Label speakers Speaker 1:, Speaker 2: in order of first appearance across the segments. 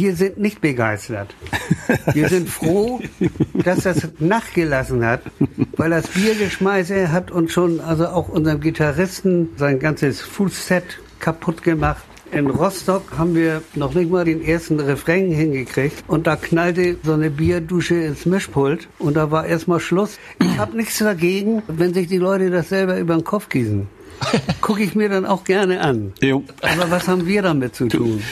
Speaker 1: Wir sind nicht begeistert. Wir sind froh, dass das nachgelassen hat, weil das Biergeschmeiße hat uns schon, also auch unserem Gitarristen, sein ganzes Fußset kaputt gemacht. In Rostock haben wir noch nicht mal den ersten Refrain hingekriegt und da knallte so eine Bierdusche ins Mischpult und da war erstmal Schluss. Ich habe nichts dagegen, wenn sich die Leute das selber über den Kopf gießen. Gucke ich mir dann auch gerne an.
Speaker 2: Jo.
Speaker 1: Aber was haben wir damit zu tun?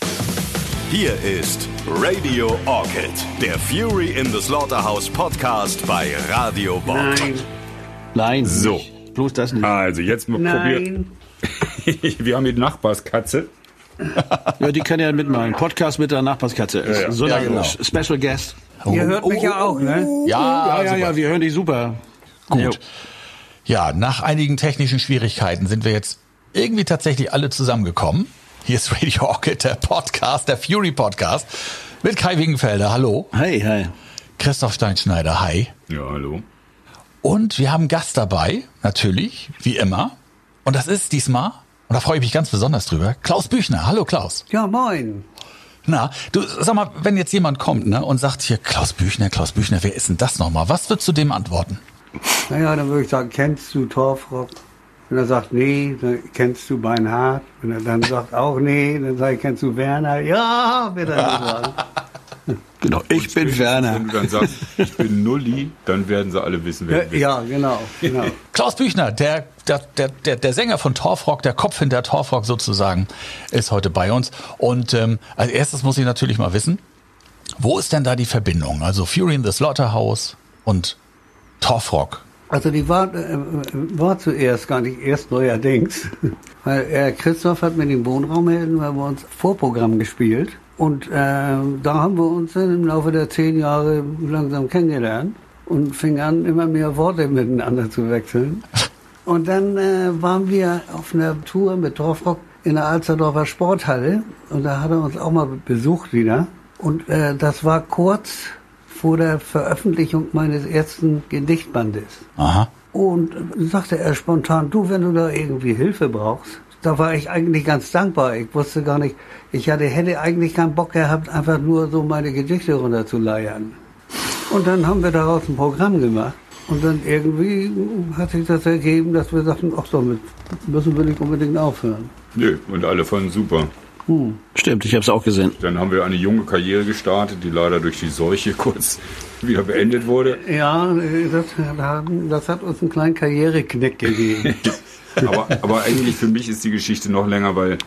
Speaker 3: Hier ist Radio Orchid, der Fury in the Slaughterhouse Podcast bei Radio Bob.
Speaker 1: Nein,
Speaker 2: Nein.
Speaker 4: So.
Speaker 2: nicht. Bloß das nicht.
Speaker 4: Also jetzt mal probiert.
Speaker 1: nein.
Speaker 4: Wir haben hier die Nachbarskatze.
Speaker 2: Ja, die kann ja mitmachen. Podcast mit der Nachbarskatze.
Speaker 4: Ja, ja.
Speaker 2: So
Speaker 5: Ja, genau.
Speaker 2: Special Guest.
Speaker 1: Ihr hört mich ja auch, ne?
Speaker 5: Ja,
Speaker 2: Ja, ja,
Speaker 5: super.
Speaker 2: ja, wir hören dich super.
Speaker 5: Gut. Ja, nach einigen technischen Schwierigkeiten sind wir jetzt irgendwie tatsächlich alle zusammengekommen. Hier ist Radio Orchid, der Podcast, der Fury Podcast mit Kai Wingenfelder. Hallo.
Speaker 2: Hi, hi.
Speaker 5: Christoph Steinschneider. Hi.
Speaker 4: Ja, hallo.
Speaker 5: Und wir haben einen Gast dabei, natürlich, wie immer. Und das ist diesmal, und da freue ich mich ganz besonders drüber, Klaus Büchner. Hallo Klaus.
Speaker 1: Ja, moin.
Speaker 5: Na, du sag mal, wenn jetzt jemand kommt ne, und sagt hier, Klaus Büchner, Klaus Büchner, wer ist denn das nochmal? Was würdest du dem antworten?
Speaker 1: Naja, dann würde ich sagen, kennst du Torfrock? Wenn er sagt, nee, dann kennst du Beinhardt. Wenn er dann sagt, auch nee, dann sage ich, kennst du Werner? Ja, wird er sagen.
Speaker 2: Genau, ich bin Werner.
Speaker 4: Wenn du dann sagst, ich bin Nulli, dann werden sie alle wissen, wer du bist.
Speaker 1: ja, genau, genau.
Speaker 5: Klaus Büchner, der, der, der, der, der Sänger von Torfrock, der Kopf hinter Torfrock sozusagen, ist heute bei uns. Und ähm, als erstes muss ich natürlich mal wissen, wo ist denn da die Verbindung? Also Fury in the Slaughterhouse und Torfrock.
Speaker 1: Also die war, äh, war zuerst gar nicht erst neuerdings. Weil äh, Christoph hat mit dem Wohnraumhelden bei uns Vorprogramm gespielt. Und äh, da haben wir uns im Laufe der zehn Jahre langsam kennengelernt und fingen an, immer mehr Worte miteinander zu wechseln. Und dann äh, waren wir auf einer Tour mit Dorfrock in der Alsterdorfer Sporthalle und da hat er uns auch mal besucht wieder. Und äh, das war kurz vor der Veröffentlichung meines ersten Gedichtbandes.
Speaker 5: Aha.
Speaker 1: Und sagte er spontan, du, wenn du da irgendwie Hilfe brauchst, da war ich eigentlich ganz dankbar. Ich wusste gar nicht, ich hatte, hätte eigentlich keinen Bock gehabt, einfach nur so meine Gedichte runterzuleiern. Und dann haben wir daraus ein Programm gemacht. Und dann irgendwie hat sich das ergeben, dass wir sagten, ach, damit müssen wir nicht unbedingt aufhören.
Speaker 4: Nö, und alle fanden super.
Speaker 2: Stimmt, ich habe es auch gesehen.
Speaker 4: Dann haben wir eine junge Karriere gestartet, die leider durch die Seuche kurz wieder beendet wurde.
Speaker 1: Ja, das, das hat uns einen kleinen Karriereknick gegeben.
Speaker 4: Aber, aber eigentlich für mich ist die Geschichte noch länger, weil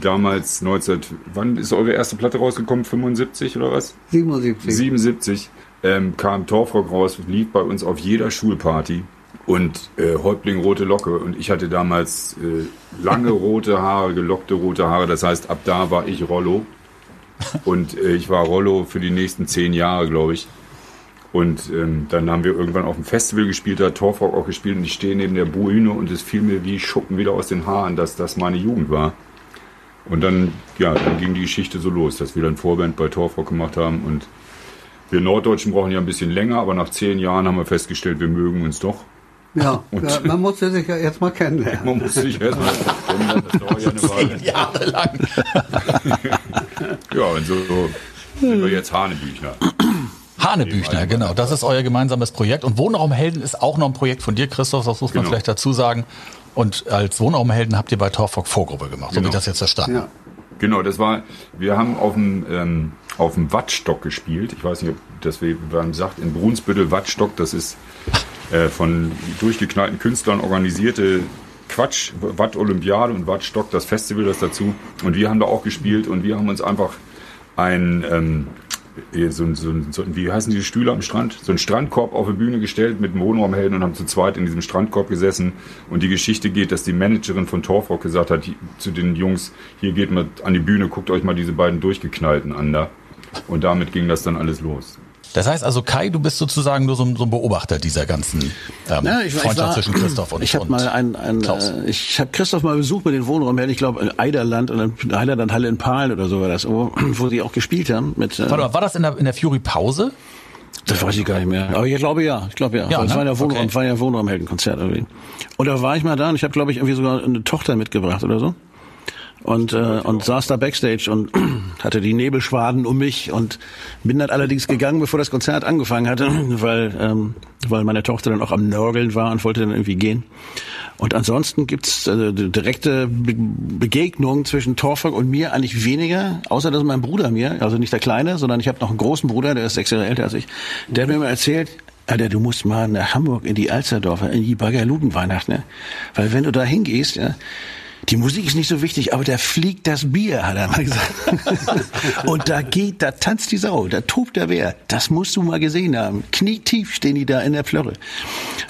Speaker 4: damals 19, wann ist eure erste Platte rausgekommen? 75 oder was?
Speaker 1: 77.
Speaker 4: 77 ähm, kam Torfrock raus, lief bei uns auf jeder Schulparty und äh, Häuptling rote Locke und ich hatte damals äh, lange rote Haare, gelockte rote Haare, das heißt ab da war ich Rollo und äh, ich war Rollo für die nächsten zehn Jahre, glaube ich. Und ähm, dann haben wir irgendwann auf dem Festival gespielt, da hat Torfrock auch gespielt und ich stehe neben der Bühne und es fiel mir wie Schuppen wieder aus den Haaren, dass das meine Jugend war. Und dann, ja, dann ging die Geschichte so los, dass wir dann Vorband bei Torfrock gemacht haben und wir Norddeutschen brauchen ja ein bisschen länger, aber nach zehn Jahren haben wir festgestellt, wir mögen uns doch.
Speaker 1: Ja,
Speaker 4: Und-
Speaker 1: ja, man musste sich ja erst mal kennenlernen.
Speaker 4: Man muss sich erstmal kennenlernen, das dauert ja eine Weile.
Speaker 5: Jahre lang.
Speaker 4: Ja, und so, so sind wir jetzt Hanebüchner.
Speaker 5: Hanebüchner, genau. Das ist euer gemeinsames Projekt. Und Wohnraumhelden ist auch noch ein Projekt von dir, Christoph, das muss man
Speaker 4: Genau.
Speaker 5: vielleicht dazu sagen. Und als Wohnraumhelden habt ihr bei Torfrock Vorgruppe gemacht, so wie
Speaker 4: Genau.
Speaker 5: das jetzt verstanden.
Speaker 1: Ja.
Speaker 4: Genau, das war, wir haben auf dem, ähm, auf dem Wattstock gespielt. Ich weiß nicht, ob das wir man sagt, in Brunsbüttel Wattstock, das ist äh, von durchgeknallten Künstlern organisierte Quatsch, Watt Olympiade und Wattstock, das Festival, das dazu. Und wir haben da auch gespielt und wir haben uns einfach ein, ähm, so, so, so, wie heißen diese Stühle am Strand? So einen Strandkorb auf die Bühne gestellt mit einem Wohnraumhelden und haben zu zweit in diesem Strandkorb gesessen. Und die Geschichte geht, dass die Managerin von Torfrock gesagt hat die- zu den Jungs, hier geht mal an die Bühne, guckt euch mal diese beiden durchgeknallten an da. Und damit ging das dann alles los.
Speaker 5: Das heißt also, Kai, du bist sozusagen nur so ein, so ein Beobachter dieser ganzen ähm,
Speaker 2: Ja, ich, ich
Speaker 5: Freundschaft
Speaker 2: war,
Speaker 5: zwischen Christoph und
Speaker 2: ich habe mal ein, ein
Speaker 5: Klaus.
Speaker 2: äh, ich habe Christoph mal besucht mit den Wohnräumen, ich glaube in Eiderland und dann Eiderland Halle in Pahlen oder so war das, wo, wo die auch gespielt haben mit äh,
Speaker 5: Warte mal, war das in der, in der Fury-Pause?
Speaker 2: Das weiß ich gar nicht mehr. Aber ich glaube ja, ich glaube ja.
Speaker 5: Ja,
Speaker 2: Weil es
Speaker 5: ne?
Speaker 2: war ja Wohnraum,
Speaker 5: Okay.
Speaker 2: war ja Wohnraumheldenkonzert irgendwie. Und da war ich mal da und ich habe glaube ich irgendwie sogar eine Tochter mitgebracht oder so. Und, äh, und saß da backstage und hatte die Nebelschwaden um mich und bin dann allerdings gegangen, bevor das Konzert angefangen hatte, weil, ähm, weil meine Tochter dann auch am Nörgeln war und wollte dann irgendwie gehen. Und ansonsten gibt's äh, direkte Be Begegnungen zwischen Torfolk und mir eigentlich weniger, außer dass mein Bruder mir, also nicht der Kleine, sondern ich habe noch einen großen Bruder, der ist sechs Jahre älter als ich, der hat mir immer erzählt, Alter, du musst mal nach Hamburg in die Alsterdorfer, in die Baggerludenweihnacht, ne? Weil wenn du da hingehst, ja, die Musik ist nicht so wichtig, aber da fliegt das Bier, hat er mal gesagt. und da geht, da tanzt die Sau, da tobt der Bär. Das musst du mal gesehen haben. Knietief stehen die da in der Plörre. Und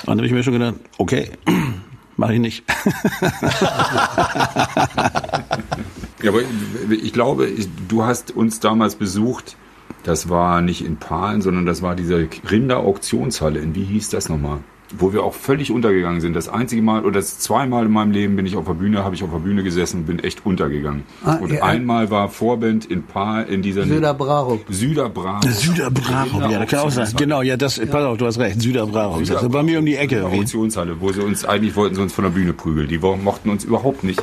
Speaker 2: dann habe ich mir schon gedacht, okay, mache ich nicht.
Speaker 4: ja, aber ich glaube, du hast uns damals besucht. Das war nicht in Palen, sondern das war diese Rinder-Auktionshalle. In wie hieß das nochmal? Wo wir auch völlig untergegangen sind. Das einzige Mal oder das zweimal in meinem Leben bin ich auf der Bühne, habe ich auf der Bühne gesessen und bin echt untergegangen. Ah, und ja, einmal war Vorband in Paar in dieser
Speaker 1: Süderbraro.
Speaker 4: Süderbraro.
Speaker 2: Süderbraro, ja, das kann auch sein. Genau, ja, das, ja. pass auf, du hast recht, Süderbraro. Süder das bei mir um die Ecke.
Speaker 4: Auktionshalle, wo sie uns eigentlich wollten sie uns von der Bühne prügeln. Die mochten uns überhaupt nicht.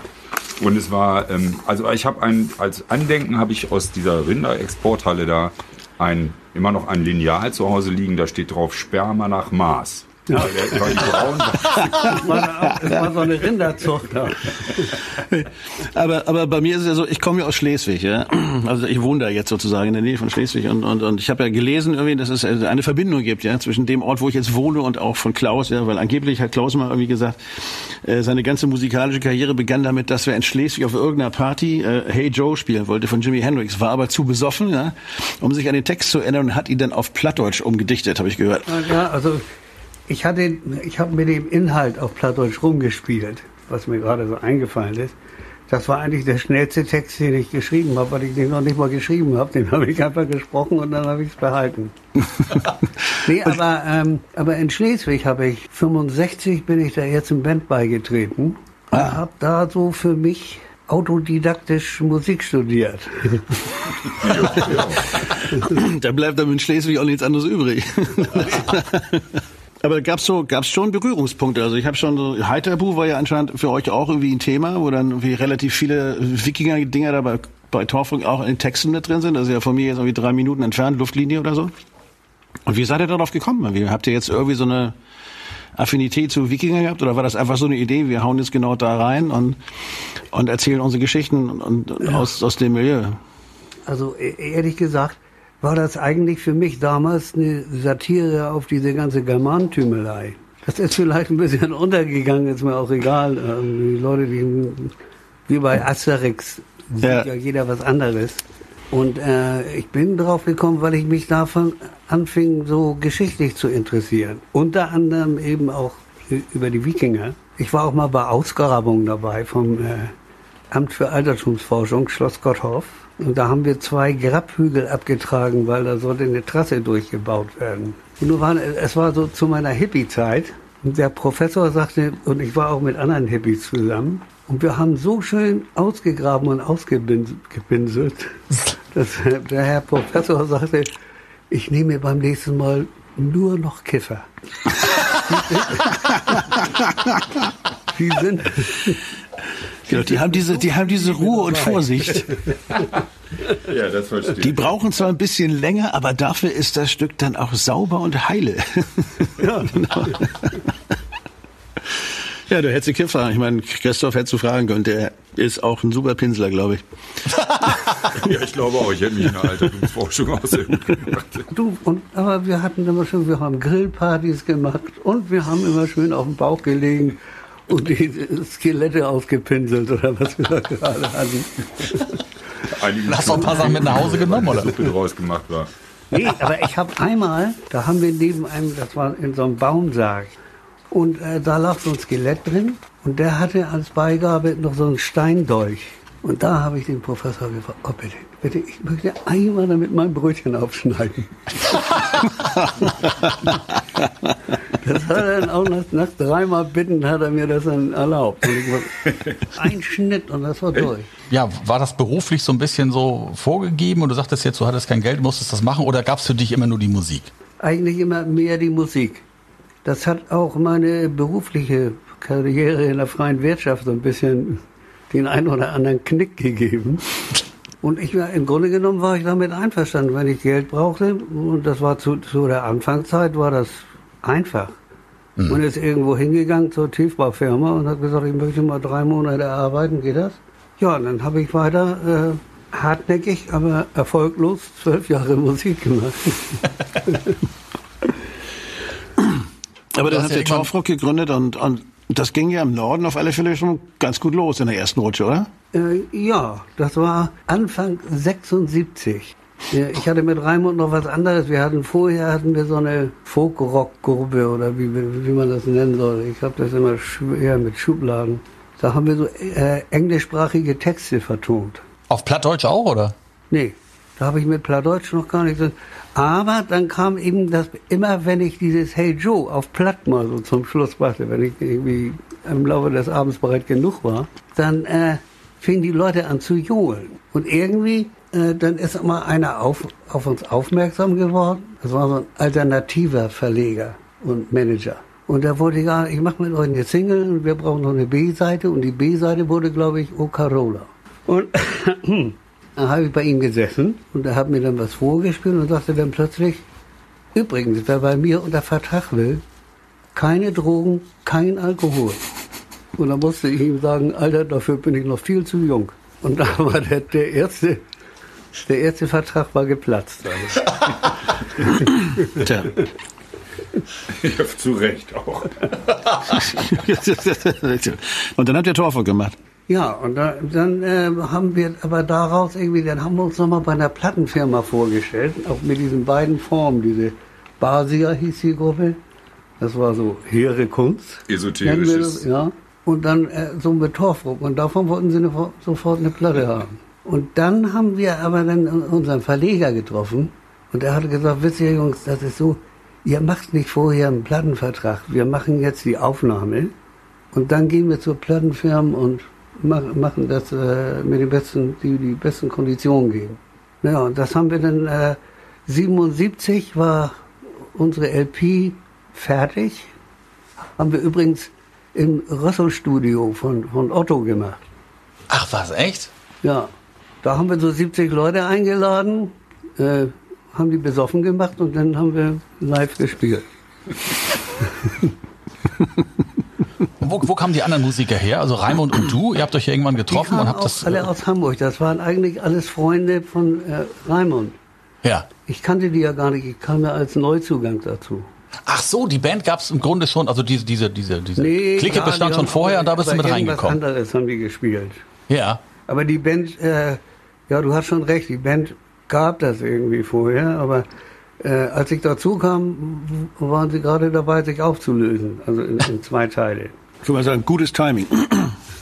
Speaker 4: Und es war, ähm, also ich habe ein, als Andenken habe ich aus dieser Rinderexporthalle da ein, immer noch ein Lineal zu Hause liegen, da steht drauf Sperma nach Maß. Ja. Braun
Speaker 1: war. Das war so eine Rinderzucht. Ja.
Speaker 2: aber, aber bei mir ist es ja so, ich komme ja aus Schleswig. Ja? Also ich wohne da jetzt sozusagen in der Nähe von Schleswig und, und, und ich habe ja gelesen, irgendwie, dass es eine Verbindung gibt ja, zwischen dem Ort, wo ich jetzt wohne und auch von Klaus. Ja? Weil angeblich hat Klaus mal irgendwie gesagt, äh, seine ganze musikalische Karriere begann damit, dass er in Schleswig auf irgendeiner Party äh, Hey Joe spielen wollte von Jimi Hendrix, war aber zu besoffen, ja? um sich an den Text zu erinnern und hat ihn dann auf Plattdeutsch umgedichtet, habe ich gehört.
Speaker 1: Ja, also ich hatte, ich habe mit dem Inhalt auf Plattdeutsch rumgespielt, was mir gerade so eingefallen ist. Das war eigentlich der schnellste Text, den ich geschrieben habe, weil ich den noch nicht mal geschrieben habe. Den habe ich einfach gesprochen und dann habe ich es behalten. nee, aber, ähm, aber in Schleswig habe ich 65 bin ich da jetzt im Band beigetreten und ah. habe da so für mich autodidaktisch Musik studiert.
Speaker 2: da bleibt dann in Schleswig auch nichts anderes übrig. Aber gab's so, gab's schon Berührungspunkte? Also ich habe schon so, Heiterbu war ja anscheinend für euch auch irgendwie ein Thema, wo dann irgendwie relativ viele Wikinger-Dinger dabei bei Torfunk auch in Texten mit drin sind. Ist ja von mir jetzt irgendwie drei Minuten entfernt, Luftlinie oder so. Und wie seid ihr darauf gekommen? Wie, habt ihr jetzt irgendwie so eine Affinität zu Wikinger gehabt oder war das einfach so eine Idee, wir hauen jetzt genau da rein und, und erzählen unsere Geschichten und, ja. aus, aus dem Milieu?
Speaker 1: Also e-, ehrlich gesagt, war das eigentlich für mich damals eine Satire auf diese ganze Germanentümelei. Das ist vielleicht ein bisschen untergegangen, ist mir auch egal. Ähm, die Leute, die wie bei Asterix sieht ja. ja jeder was anderes. Und äh, ich bin drauf gekommen, weil ich mich davon anfing, so geschichtlich zu interessieren. Unter anderem eben auch über die Wikinger. Ich war auch mal bei Ausgrabungen dabei vom äh, Amt für Altertumsforschung, Schloss Gotthof. Und da haben wir zwei Grabhügel abgetragen, weil da sollte eine Trasse durchgebaut werden. Und nur war, es war so zu meiner Hippie-Zeit. Und der Professor sagte, und ich war auch mit anderen Hippies zusammen, und wir haben so schön ausgegraben und ausgepinselt, dass der Herr Professor sagte, ich nehme beim nächsten Mal nur noch Kiffer.
Speaker 2: Die sind, Genau, die haben diese, die haben diese Ruhe und Vorsicht. Ja, das verstehe ich. Die brauchen zwar ein bisschen länger, aber dafür ist das Stück dann auch sauber und heile. Ja, genau. Ja, du hättest Kiffer. Ich meine, Christoph hättest du fragen können. Der ist auch ein super Pinsler, glaube ich.
Speaker 4: ja, ich glaube auch. Ich hätte mich in der Altertumsforschung auch sehr gut gemacht.
Speaker 1: Du, und, aber wir hatten immer schon, wir haben Grillpartys gemacht und wir haben immer schön auf dem Bauch gelegen und die Skelette aufgepinselt oder was wir da gerade hatten.
Speaker 5: Hast du ein paar Sachen mit nach Hause genommen, oder?
Speaker 4: Suppe draus gemacht war.
Speaker 1: Nee, aber ich habe einmal, da haben wir neben einem, das war in so einem Baumsarg, und äh, da lag so ein Skelett drin und der hatte als Beigabe noch so einen Steindolch. Und da habe ich den Professor gefragt, oh bitte, bitte, ich möchte einmal damit mein Brötchen aufschneiden. das hat er dann auch nach, nach, dreimal Bitten hat er mir das dann erlaubt. ein Schnitt und das war durch.
Speaker 5: Ja, war das beruflich so ein bisschen so vorgegeben und du sagtest jetzt, du hattest kein Geld, musstest das machen oder gab es für dich immer nur die Musik?
Speaker 1: Eigentlich immer mehr die Musik. Das hat auch meine berufliche Karriere in der freien Wirtschaft so ein bisschen den einen oder anderen Knick gegeben. Und ich war, im Grunde genommen war ich damit einverstanden, wenn ich Geld brauchte. Und das war zu, zu der Anfangszeit war das einfach. Mhm. Und ist irgendwo hingegangen zur Tiefbaufirma und hat gesagt, ich möchte mal drei Monate arbeiten, geht das? Ja, und dann habe ich weiter äh, hartnäckig, aber erfolglos zwölf Jahre Musik gemacht.
Speaker 2: aber dann hat der Torfrock gegründet und, und das ging ja im Norden auf alle Fälle schon ganz gut los in der ersten Rutsche, oder?
Speaker 1: Äh, ja, das war Anfang 76. Ich hatte mit Raimund noch was anderes. Wir hatten vorher hatten wir so eine Folk-Rock-Gruppe oder wie, wie man das nennen soll. Ich habe das immer schwer mit Schubladen. Da haben wir so äh, englischsprachige Texte vertont.
Speaker 5: Auf Plattdeutsch auch, oder?
Speaker 1: Nee, da habe ich mit Plattdeutsch noch gar nichts. Aber dann kam eben das, immer wenn ich dieses Hey Joe auf Platt mal so zum Schluss brachte, wenn ich irgendwie im Laufe des Abends bereit genug war, dann äh, fingen die Leute an zu johlen. Und irgendwie, äh, dann ist mal einer auf, auf uns aufmerksam geworden. Das war so ein alternativer Verleger und Manager. Und da ich, ah, ich mache mit euch eine Single und wir brauchen noch eine B-Seite. Und die B-Seite wurde, glaube ich, O Carola. Und dann habe ich bei ihm gesessen und er hat mir dann was vorgespielt und sagte dann plötzlich, übrigens, wer bei mir unter Vertrag will, keine Drogen, kein Alkohol. Und dann musste ich ihm sagen, Alter, dafür bin ich noch viel zu jung. Und da war der, der erste, der erste Vertrag war geplatzt. Also.
Speaker 4: Tja. Ja, zu Recht auch.
Speaker 2: und dann habt ihr Torfer gemacht.
Speaker 1: Ja, und da, dann äh, haben wir aber daraus irgendwie, dann haben wir uns nochmal bei einer Plattenfirma vorgestellt, auch mit diesen beiden Formen, diese Basia hieß die Gruppe, das war so hehre Kunst.
Speaker 4: Esoterisches.
Speaker 1: ja. Und dann äh, so mit Torfruck und davon wollten sie eine, sofort eine Platte haben. Und dann haben wir aber dann unseren Verleger getroffen und er hatte gesagt, wisst ihr Jungs, das ist so, ihr macht nicht vorher einen Plattenvertrag, wir machen jetzt die Aufnahme und dann gehen wir zur Plattenfirma und machen das äh, mit den besten, die die besten Konditionen geben. Ja, und das haben wir dann, äh, 77 war unsere LP fertig. Haben wir übrigens im Rössel-Studio von, von Otto gemacht.
Speaker 5: Ach was, echt?
Speaker 1: Ja, da haben wir so 70 Leute eingeladen, äh, haben die besoffen gemacht und dann haben wir live gespielt.
Speaker 5: wo, wo kamen die anderen Musiker her? Also Raimund und du, ihr habt euch irgendwann getroffen und habt das.
Speaker 1: Alle aus Hamburg. Das waren eigentlich alles Freunde von äh, Raimund.
Speaker 5: Ja.
Speaker 1: Ich kannte die ja gar nicht. Ich kam ja als Neuzugang dazu.
Speaker 5: Ach so, die Band gab es im Grunde schon, also diese, diese, diese, diese nee, Clique bestand schon vorher und da bist du mit reingekommen.
Speaker 1: Anderes haben die gespielt.
Speaker 5: Ja.
Speaker 1: Aber die Band, äh, ja, du hast schon recht, die Band gab das irgendwie vorher, aber äh, als ich dazu kam, waren sie gerade dabei, sich aufzulösen, also in, in zwei Teile.
Speaker 2: Ich würde sagen, gutes Timing.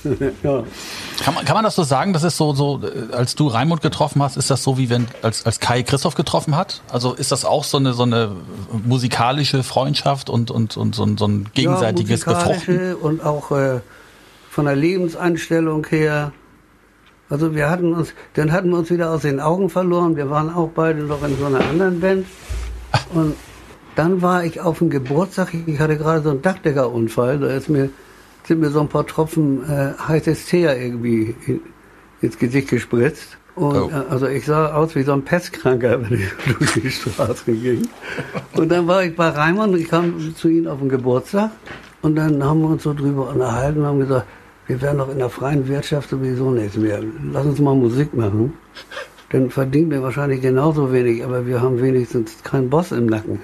Speaker 5: ja. Kann man, kann man das so sagen, das ist so, so, als du Raimund getroffen hast, ist das so wie wenn, als, als Kai Christoph getroffen hat? Also ist das auch so eine, so eine musikalische Freundschaft und, und, und so ein, so ein gegenseitiges
Speaker 1: ja, Befruchten? Und auch äh, von der Lebenseinstellung her. Also wir hatten uns, dann hatten wir uns wieder aus den Augen verloren. Wir waren auch beide noch in so einer anderen Band. Und dann war ich auf dem Geburtstag, ich hatte gerade so einen Dachdeckerunfall, da ist mir, sind mir so ein paar Tropfen äh, heißes Teer irgendwie ins Gesicht gespritzt. Und oh. äh, also ich sah aus wie so ein Pestkranker, wenn ich durch die Straße ging. Und dann war ich bei Raimund und ich kam zu ihm auf den Geburtstag. Und dann haben wir uns so drüber unterhalten und haben gesagt, wir werden doch in der freien Wirtschaft sowieso nichts mehr. Lass uns mal Musik machen dann verdienen wir wahrscheinlich genauso wenig, aber wir haben wenigstens keinen Boss im Nacken.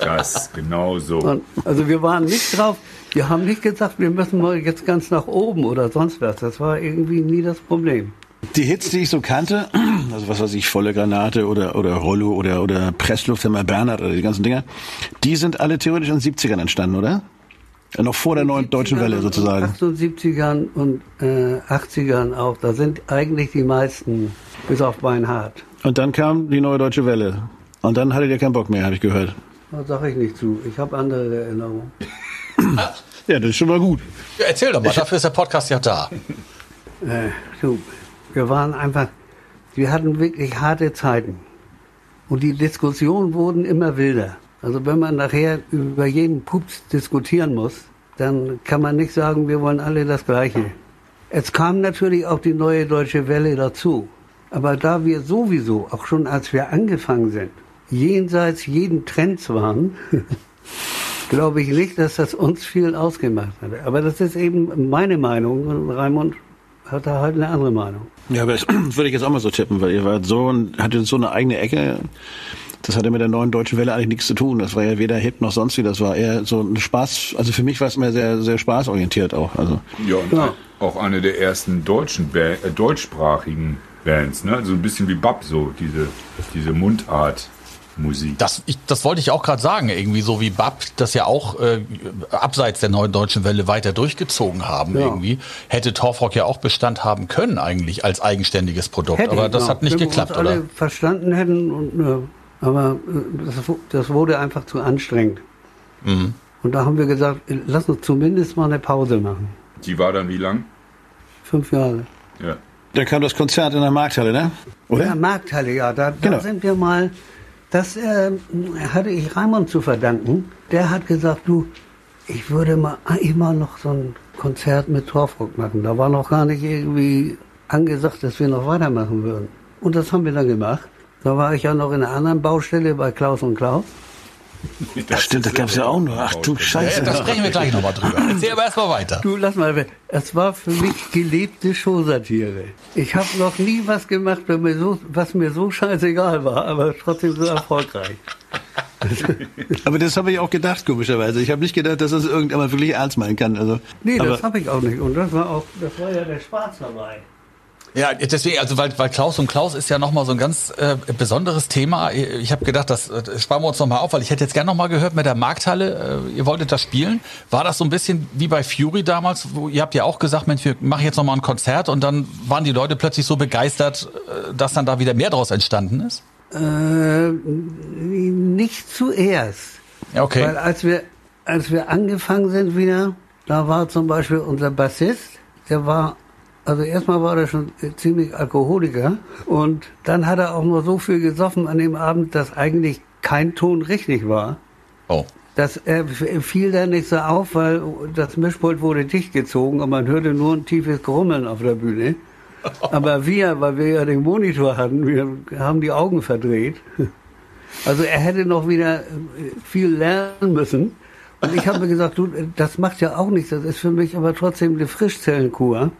Speaker 4: Das, genau so.
Speaker 1: Und also wir waren nicht drauf, wir haben nicht gesagt, wir müssen mal jetzt ganz nach oben oder sonst was. Das war irgendwie nie das Problem.
Speaker 2: Die Hits, die ich so kannte, also was weiß ich, Volle Granate oder, oder Rollo oder, oder Presslufthammer Bernhard oder die ganzen Dinger, die sind alle theoretisch in den 70ern entstanden, oder? Noch vor der neuen deutschen Welle sozusagen.
Speaker 1: 78ern und äh, 80ern auch. Da sind eigentlich die meisten, bis auf Beinhardt.
Speaker 2: Und dann kam die neue deutsche Welle. Und dann hattet ihr keinen Bock mehr, habe ich gehört.
Speaker 1: Das sage ich nicht zu. Ich habe andere Erinnerungen.
Speaker 2: ja, das ist schon mal gut.
Speaker 5: Ja, erzähl doch mal, dafür ist der Podcast ja da.
Speaker 1: Äh, du, wir waren einfach, wir hatten wirklich harte Zeiten. Und die Diskussionen wurden immer wilder. Also wenn man nachher über jeden Pups diskutieren muss, dann kann man nicht sagen, wir wollen alle das Gleiche. Es kam natürlich auch die neue deutsche Welle dazu. Aber da wir sowieso, auch schon als wir angefangen sind, jenseits jeden Trends waren, glaube ich nicht, dass das uns viel ausgemacht hat. Aber das ist eben meine Meinung und Raimund hat da halt eine andere Meinung.
Speaker 2: Ja, aber das würde ich jetzt auch mal so tippen, weil ihr wart so und hattet so eine eigene Ecke. Das hatte mit der neuen deutschen Welle eigentlich nichts zu tun. Das war ja weder hip noch sonst wie. Das war eher so ein Spaß. Also für mich war es immer sehr, sehr spaßorientiert auch. Also
Speaker 4: Ja, und
Speaker 1: Ja.
Speaker 4: auch eine der ersten deutschen ba äh, deutschsprachigen Bands, ne? So ein bisschen wie Bab, so diese, diese Mundart Musik.
Speaker 5: Das, ich, das wollte ich auch gerade sagen, irgendwie so wie Bab das ja auch äh, abseits der neuen deutschen Welle weiter durchgezogen haben
Speaker 1: Ja.
Speaker 5: irgendwie, hätte Torfrock ja auch Bestand haben können eigentlich als eigenständiges Produkt. aber das
Speaker 1: ja.
Speaker 5: hat nicht
Speaker 1: Wenn wir
Speaker 5: geklappt,
Speaker 1: uns alle
Speaker 5: oder?
Speaker 1: verstanden hätten, und, äh, aber äh, das, das wurde einfach zu anstrengend.
Speaker 5: Mhm.
Speaker 1: Und da haben wir gesagt, äh, lass uns zumindest mal eine Pause machen.
Speaker 4: Die war dann wie lang?
Speaker 1: Fünf Jahre.
Speaker 4: Ja.
Speaker 2: da kam das Konzert in der Markthalle, ne? Oder?
Speaker 1: Ja, Markthalle, ja. Da, da
Speaker 2: Genau.
Speaker 1: sind wir mal, das äh, hatte ich Raimund zu verdanken. Der hat gesagt, du, ich würde mal immer noch so ein Konzert mit Torfrock machen. Da war noch gar nicht irgendwie angesagt, dass wir noch weitermachen würden. Und das haben wir dann gemacht. Da war ich ja noch in einer anderen Baustelle bei Klaus und Klaus.
Speaker 2: Das stimmt, das gab's ja auch noch. Ach du
Speaker 5: Ja,
Speaker 2: Scheiße.
Speaker 5: da sprechen wir gleich nochmal drüber. Erzähl aber erstmal weiter.
Speaker 1: Du, lass mal, es war für mich gelebte Showsatire. Ich habe noch nie was gemacht, was mir, so, was mir so scheißegal war, aber trotzdem so erfolgreich.
Speaker 2: Aber das habe ich auch gedacht, komischerweise. Ich habe nicht gedacht, dass das irgendjemand wirklich ernst meinen kann. Also,
Speaker 1: Nee, das habe ich auch nicht. Und das war auch, das war ja der Spaß dabei.
Speaker 5: Ja, deswegen, also weil, weil Klaus und Klaus ist ja nochmal so ein ganz äh, besonderes Thema. Ich habe gedacht, das, äh, sparen wir uns nochmal auf, weil ich hätte jetzt gerne nochmal gehört mit der Markthalle, äh, ihr wolltet das spielen. War das so ein bisschen wie bei Fury damals, wo ihr habt ja auch gesagt, Mensch, wir machen jetzt nochmal ein Konzert und dann waren die Leute plötzlich so begeistert, äh, dass dann da wieder mehr draus entstanden ist?
Speaker 1: Äh, nicht zuerst.
Speaker 5: Ja, okay.
Speaker 1: Weil als wir, als wir angefangen sind wieder, da war zum Beispiel unser Bassist, der war, also erstmal war er schon ziemlich Alkoholiker und dann hat er auch nur so viel gesoffen an dem Abend, dass eigentlich kein Ton richtig war.
Speaker 5: Oh.
Speaker 1: Das äh, fiel dann nicht so auf, weil das Mischpult wurde dicht gezogen und man hörte nur ein tiefes Grummeln auf der Bühne. Aber wir, weil wir ja den Monitor hatten, wir haben die Augen verdreht. Also er hätte noch wieder äh, viel lernen müssen. Und ich habe mir gesagt, du, das macht ja auch nichts, das ist für mich aber trotzdem eine Frischzellenkur.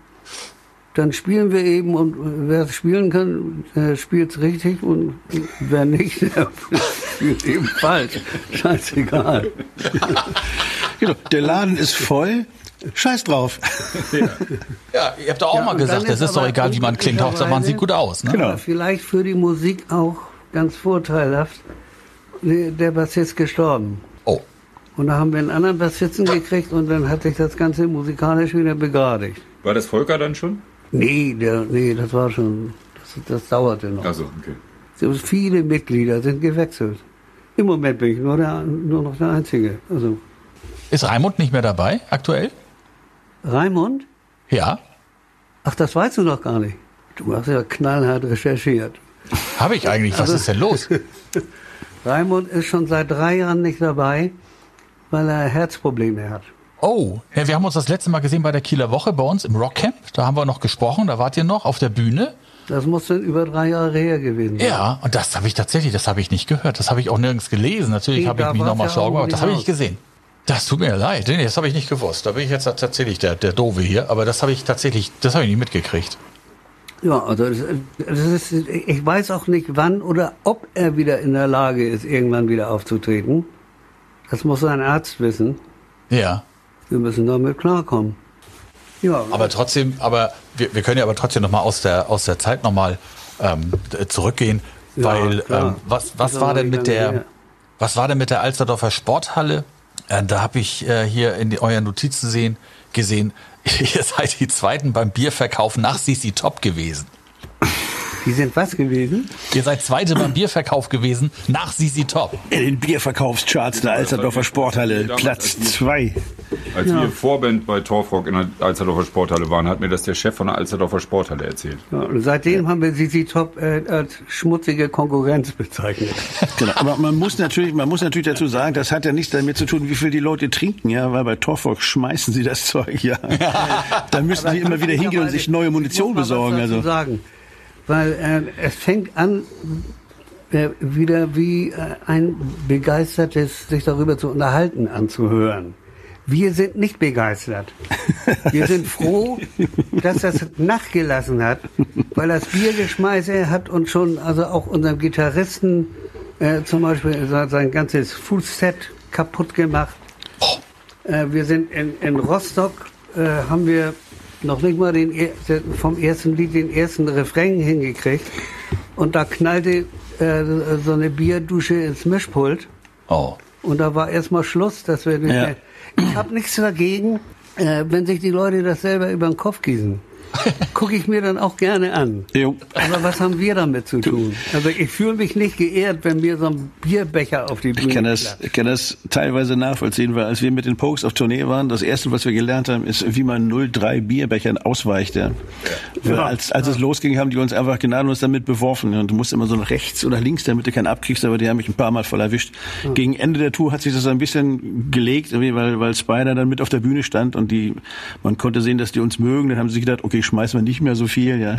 Speaker 1: Dann spielen wir eben und wer es spielen kann, der spielt es richtig und wer nicht, der spielt eben falsch. Scheißegal.
Speaker 2: genau, der Laden ist voll. Scheiß drauf.
Speaker 5: Ja, ihr habt doch auch
Speaker 1: Ja,
Speaker 5: mal gesagt, das
Speaker 1: ist
Speaker 5: ist doch egal, wie man klingt, Hauptsache man sieht gut aus. Ne?
Speaker 2: Genau.
Speaker 1: Vielleicht für die Musik auch ganz vorteilhaft. Der der Bassist gestorben.
Speaker 5: Oh.
Speaker 1: Und da haben wir einen anderen Bassisten gekriegt und dann hat sich das Ganze musikalisch wieder begradigt.
Speaker 4: War das Volker dann schon?
Speaker 1: Nee, der, nee, das war schon, das, das dauerte noch.
Speaker 4: Also, okay.
Speaker 1: So viele Mitglieder sind gewechselt. Im Moment bin ich nur, der, nur noch der Einzige. Also
Speaker 5: Ist Raimund nicht mehr dabei aktuell?
Speaker 1: Raimund?
Speaker 5: Ja.
Speaker 1: Ach, das weißt du noch gar nicht. Du hast ja knallhart recherchiert.
Speaker 5: Habe ich eigentlich. Was ist denn los?
Speaker 1: Raimund ist schon seit drei Jahren nicht dabei, weil er Herzprobleme hat.
Speaker 5: Oh, ja, wir haben uns das letzte Mal gesehen bei der Kieler Woche bei uns im Rockcamp. Da haben wir noch gesprochen, da wart ihr noch auf der Bühne.
Speaker 1: Das muss dann über drei Jahre her gewesen sein.
Speaker 5: Ja, und das habe ich tatsächlich, das habe ich nicht gehört. Das habe ich auch nirgends gelesen. Natürlich habe ich mich nochmal
Speaker 1: ja
Speaker 5: schlau gemacht. Das habe ich
Speaker 1: nicht
Speaker 5: gesehen. Das tut mir leid, das habe ich nicht gewusst. Da bin ich jetzt tatsächlich der, der Doofe hier, aber das habe ich tatsächlich, das habe ich nicht mitgekriegt.
Speaker 1: Ja, also das, das ist, ich weiß auch nicht, wann oder ob er wieder in der Lage ist, irgendwann wieder aufzutreten. Das muss ein Arzt wissen.
Speaker 5: Ja.
Speaker 1: Wir müssen damit klarkommen. Ja,
Speaker 5: Aber trotzdem, aber wir, wir können ja aber trotzdem nochmal aus der, aus der Zeit nochmal ähm, zurückgehen,
Speaker 1: Ja,
Speaker 5: weil ähm, was, was war denn mit der
Speaker 1: her.
Speaker 5: was war denn mit der Alsterdorfer Sporthalle? Äh, da habe ich äh, hier in die, euren Notizen sehen, gesehen, ihr seid die Zweiten beim Bierverkauf nach Sisi Top gewesen.
Speaker 1: Die sind was gewesen?
Speaker 5: Ihr seid Zweite beim Bierverkauf gewesen nach Sisi Top.
Speaker 2: In den Bierverkaufscharts der Alsterdorfer Sporthalle, Platz
Speaker 4: als wir-
Speaker 2: zwei.
Speaker 4: Als
Speaker 1: Ja.
Speaker 4: wir Vorband bei Torfrock in der Alsterdorfer Sporthalle waren, hat mir das der Chef von der Alsterdorfer Sporthalle erzählt.
Speaker 1: Ja, und seitdem haben wir Sisi Top äh, als schmutzige Konkurrenz bezeichnet.
Speaker 2: Genau. Aber man muss natürlich, man muss natürlich dazu sagen, das hat ja nichts damit zu tun, wie viel die Leute trinken, ja, weil bei Torfolk schmeißen sie das Zeug, ja. Da müssen sie immer wieder hingehen und sich neue Munition besorgen, also.
Speaker 1: sagen, weil äh, es fängt an äh, wieder wie äh, ein begeistertes sich darüber zu unterhalten anzuhören. Wir sind nicht begeistert. Wir sind froh, dass das nachgelassen hat, weil das Biergeschmeiße hat uns schon, also auch unserem Gitarristen äh, zum Beispiel sein, ganzes Fußset kaputt gemacht. Äh, wir sind in, in Rostock, äh, haben wir noch nicht mal den, vom ersten Lied den ersten Refrain hingekriegt. Und da knallte äh, so eine Bierdusche ins Mischpult.
Speaker 5: Oh.
Speaker 1: Und da war erstmal Schluss, dass wir nicht
Speaker 2: Ja.
Speaker 1: mehr. Ich habe nichts dagegen, äh, wenn sich die Leute das selber über den Kopf gießen. Gucke ich mir dann auch gerne an.
Speaker 2: Jo.
Speaker 1: Aber was haben wir damit zu tun? Also ich fühle mich nicht geehrt, wenn mir so ein Bierbecher auf die Bühne
Speaker 2: Ich kann das, ich kann das teilweise nachvollziehen, weil als wir mit den Pokes auf Tournee waren, das erste, was wir gelernt haben, ist, wie man 03 Bierbechern ausweicht. Ja. Weil Als, als es losging, haben die uns einfach gnadenlos damit beworfen. Und du musst immer so nach rechts oder links, damit du keinen abkriegst, aber die haben mich ein paar Mal voll erwischt. Gegen Ende der Tour hat sich das ein bisschen gelegt, weil, weil Spider dann mit auf der Bühne stand und die, man konnte sehen, dass die uns mögen. Dann haben sie sich gedacht, okay, schmeißen wir nicht mehr so viel, ja.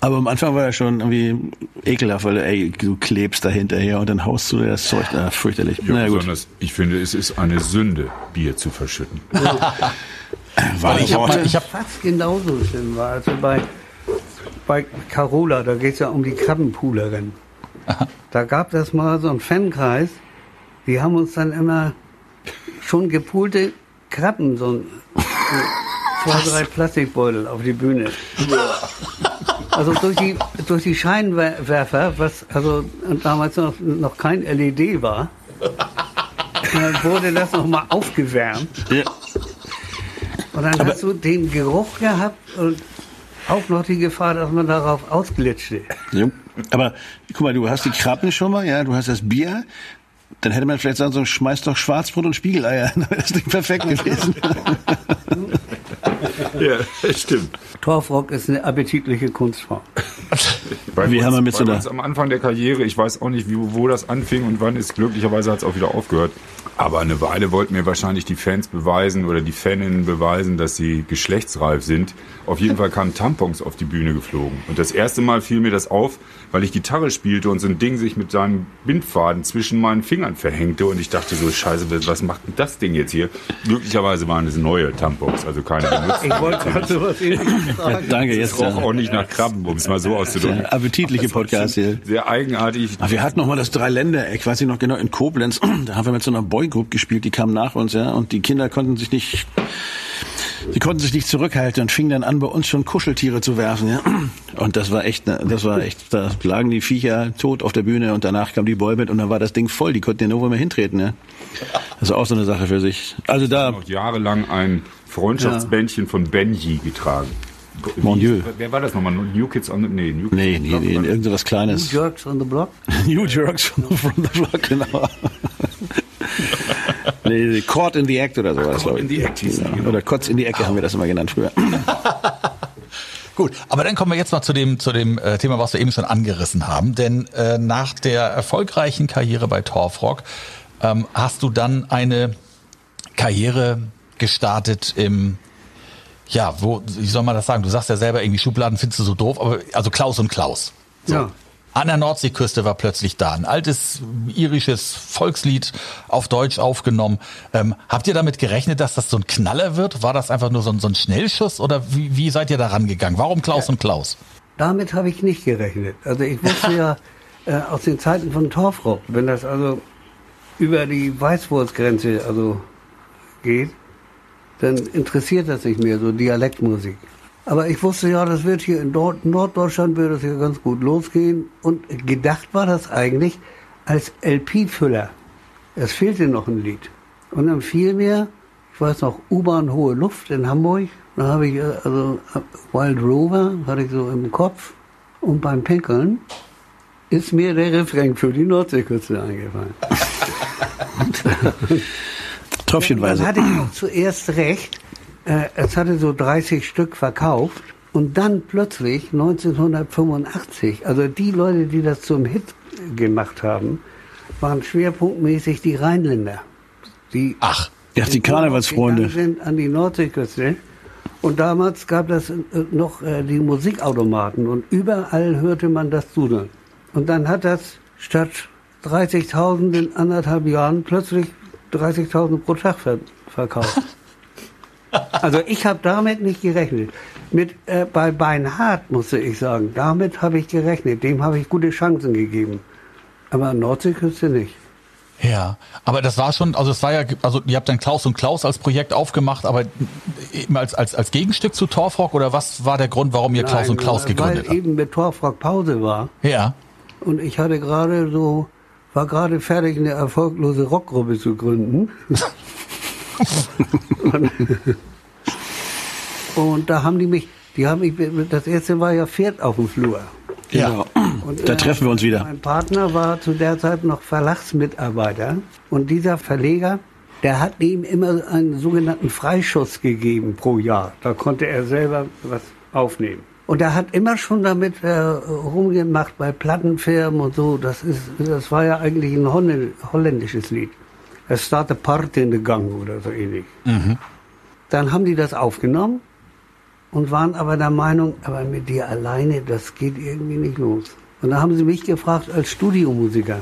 Speaker 2: Aber am Anfang war er schon irgendwie ekelhaft, weil ey, du klebst da hinterher und dann haust du dir das Zeug da fürchterlich.
Speaker 4: Ja,
Speaker 2: Na gut.
Speaker 4: besonders, ich finde, es ist eine Sünde, Bier zu verschütten.
Speaker 2: War
Speaker 5: ich hab mal- ich hab-
Speaker 1: fast genauso schlimm war. Also bei, bei Carola, da geht es ja um die Krabbenpoolerin. Da gab es mal so einen Fankreis, die haben uns dann immer schon gepoolte Krabben, so ein, zwei, drei Plastikbeutel auf die Bühne. Also durch die, durch die Scheinwerfer, was also damals noch, noch kein LED war, äh, wurde das nochmal aufgewärmt.
Speaker 2: Ja.
Speaker 1: Und dann hast du den Geruch gehabt und auch noch die Gefahr, dass man darauf ausglitschte.
Speaker 2: Jo. Aber guck mal, du hast die Krabben schon mal, ja, du hast das Bier. Dann hätte man vielleicht sagen sollen, schmeiß doch Schwarzbrot und Spiegeleier. Dann wäre das Ding perfekt gewesen.
Speaker 4: Ja, stimmt.
Speaker 1: Torfrock ist eine appetitliche Kunstform.
Speaker 4: Bei
Speaker 2: Wie
Speaker 4: uns,
Speaker 2: haben wir mit
Speaker 4: bei
Speaker 2: so einer-
Speaker 4: uns am Anfang der Karriere, ich weiß auch nicht, wie, wo das anfing und wann ist, glücklicherweise hat es auch wieder aufgehört. Aber eine Weile wollten mir wahrscheinlich die Fans beweisen oder die Faninnen beweisen, dass sie geschlechtsreif sind. Auf jeden Fall kamen Tampons auf die Bühne geflogen. Und das erste Mal fiel mir das auf, weil ich Gitarre spielte und so ein Ding sich mit seinem Bindfaden zwischen meinen Fingern verhängte. Und ich dachte so, scheiße, was macht denn das Ding jetzt hier? Glücklicherweise waren es neue Tampons, also keine benutzten.
Speaker 1: Wollte sowas ähnliches sagen.
Speaker 2: Danke, jetzt
Speaker 4: roch
Speaker 2: äh,
Speaker 4: auch nicht nach Krabben, um es mal so auszudrücken.
Speaker 2: appetitliche Podcast hier.
Speaker 4: Sehr eigenartig.
Speaker 2: Aber wir hatten noch mal das Dreiländereck, weiß ich noch genau, in Koblenz. Da haben wir mit so einer Boygroup gespielt, die kam nach uns, ja, und die Kinder konnten sich nicht, sie konnten sich nicht zurückhalten und fingen dann an, bei uns schon Kuscheltiere zu werfen, ja. Und das war echt, ne, das war echt, da lagen die Viecher tot auf der Bühne und danach kam die Boyband und dann war das Ding voll, die konnten ja nirgendwo mehr hintreten, ja. Das ist auch so eine Sache für sich. Also da,
Speaker 4: noch jahrelang ein Freundschaftsbändchen von Benji getragen.
Speaker 2: Mon Dieu.
Speaker 4: Wer war das nochmal? New Kids on the... Nee, New Kids
Speaker 2: nee,
Speaker 4: on the
Speaker 2: nee,
Speaker 4: Block,
Speaker 2: nee,
Speaker 4: oder?
Speaker 2: irgendwas Kleines.
Speaker 1: Jerks on the Block.
Speaker 2: New Jerks from the Block, genau. nee, Caught in the Act oder sowas, glaube ich.
Speaker 4: in the Act hieß die, genau.
Speaker 2: Oder Kotz in die Ecke haben wir das immer genannt früher.
Speaker 5: Gut, aber dann kommen wir jetzt mal zu dem, zu dem äh, Thema, was wir eben schon angerissen haben. Denn äh, nach der erfolgreichen Karriere bei Torfrock ähm, hast du dann eine Karriere gestartet im, ja, wo, wie soll man das sagen? Du sagst ja selber irgendwie Schubladen findest du so doof, aber also Klaus und Klaus.
Speaker 1: Ja.
Speaker 5: An der Nordseeküste war plötzlich da. Ein altes irisches Volkslied auf Deutsch aufgenommen. Ähm, habt ihr damit gerechnet, dass das so ein Knaller wird? War das einfach nur so ein, so ein Schnellschuss oder wie, wie seid ihr da rangegangen? Warum Klaus und Klaus?
Speaker 1: Damit habe ich nicht gerechnet. Also ich wusste ja äh, aus den Zeiten von Torfrock, wenn das also über die Weißwurzgrenze also geht, dann interessiert das nicht mehr, so Dialektmusik. Aber ich wusste ja, das wird hier in Nord Norddeutschland wird das hier ganz gut losgehen. Und gedacht war das eigentlich als LP-Füller. Es fehlte noch ein Lied. Und dann fiel mir, ich weiß noch, U-Bahn Hohe Luft in Hamburg. Da habe ich äh, also äh, Wild Rover hatte ich so im Kopf. Und beim Pinkeln ist mir der Refrain für die Nordseeküste eingefallen.
Speaker 2: Tröpfchenweise.
Speaker 1: Dann hatte ich auch zuerst recht. Äh, es hatte so 30 Stück verkauft. Und dann plötzlich 1985, also die Leute, die das zum Hit gemacht haben, waren schwerpunktmäßig die Rheinländer. Die
Speaker 5: Ach,
Speaker 2: Ja, die Karnevalsfreunde.
Speaker 1: gegangen sind an die Nordseeküste. Und damals gab es äh, noch äh, die Musikautomaten und überall hörte man das Sudeln. Und dann hat das statt 30.000 in anderthalb Jahren plötzlich 30.000 pro Tag ver verkauft. Also ich habe damit nicht gerechnet. Mit äh, bei Beinhardt musste ich sagen, damit habe ich gerechnet. Dem habe ich gute Chancen gegeben. Aber an Nordseeküste nicht.
Speaker 5: Ja, aber das war schon, also es war ja, also ihr habt dann Klaus und Klaus als Projekt aufgemacht, aber eben als, als, als Gegenstück zu Torfrock oder was war der Grund, warum ihr Klaus
Speaker 1: Nein,
Speaker 5: und Klaus gegründet
Speaker 1: Weil
Speaker 5: habt?
Speaker 1: eben mit Torfrock Pause war.
Speaker 5: Ja.
Speaker 1: Und ich hatte gerade so, war gerade fertig, eine erfolglose Rockgruppe zu gründen. und, und da haben die mich, die haben mich, das erste war ja Pferd auf dem Flur.
Speaker 2: Ja.
Speaker 1: Und,
Speaker 2: Da
Speaker 1: äh,
Speaker 2: treffen wir uns wieder.
Speaker 1: Mein Partner war zu der Zeit noch Verlagsmitarbeiter und dieser Verleger, der hat ihm immer einen sogenannten Freischuss gegeben pro Jahr. Da konnte er selber was aufnehmen. Und er hat immer schon damit äh, rumgemacht bei Plattenfirmen und so. Das ist, das war ja eigentlich ein Holländ holländisches Lied. Es startet Part in the Gang oder so ähnlich. Dann haben die das aufgenommen und waren aber der Meinung, aber mit dir alleine, das geht irgendwie nicht los. Und da haben sie mich gefragt als Studiomusiker,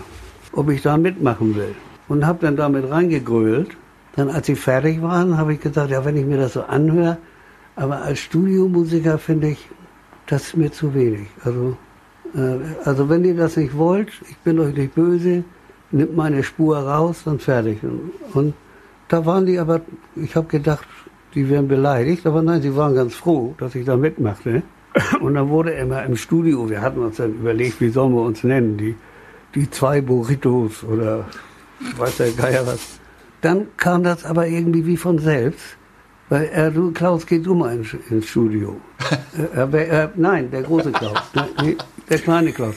Speaker 1: ob ich da mitmachen will. Und habe dann damit reingegrölt. Dann, als sie fertig waren, habe ich gesagt, ja, wenn ich mir das so anhöre, aber als Studiomusiker finde ich, das ist mir zu wenig. Also, äh, also wenn ihr das nicht wollt, ich bin euch nicht böse, nimmt meine Spur raus, dann fertig. Und, und da waren die aber, ich habe gedacht, die wären beleidigt, aber nein, sie waren ganz froh, dass ich da mitmachte. Und dann wurde immer im Studio, wir hatten uns dann überlegt, wie sollen wir uns nennen, die, die zwei Burritos oder weiß der Geier was. Dann kam das aber irgendwie wie von selbst, weil äh, du, Klaus, geh du mal ins, ins Studio. äh, äh, äh, nein, der große Klaus, nee, der kleine Klaus.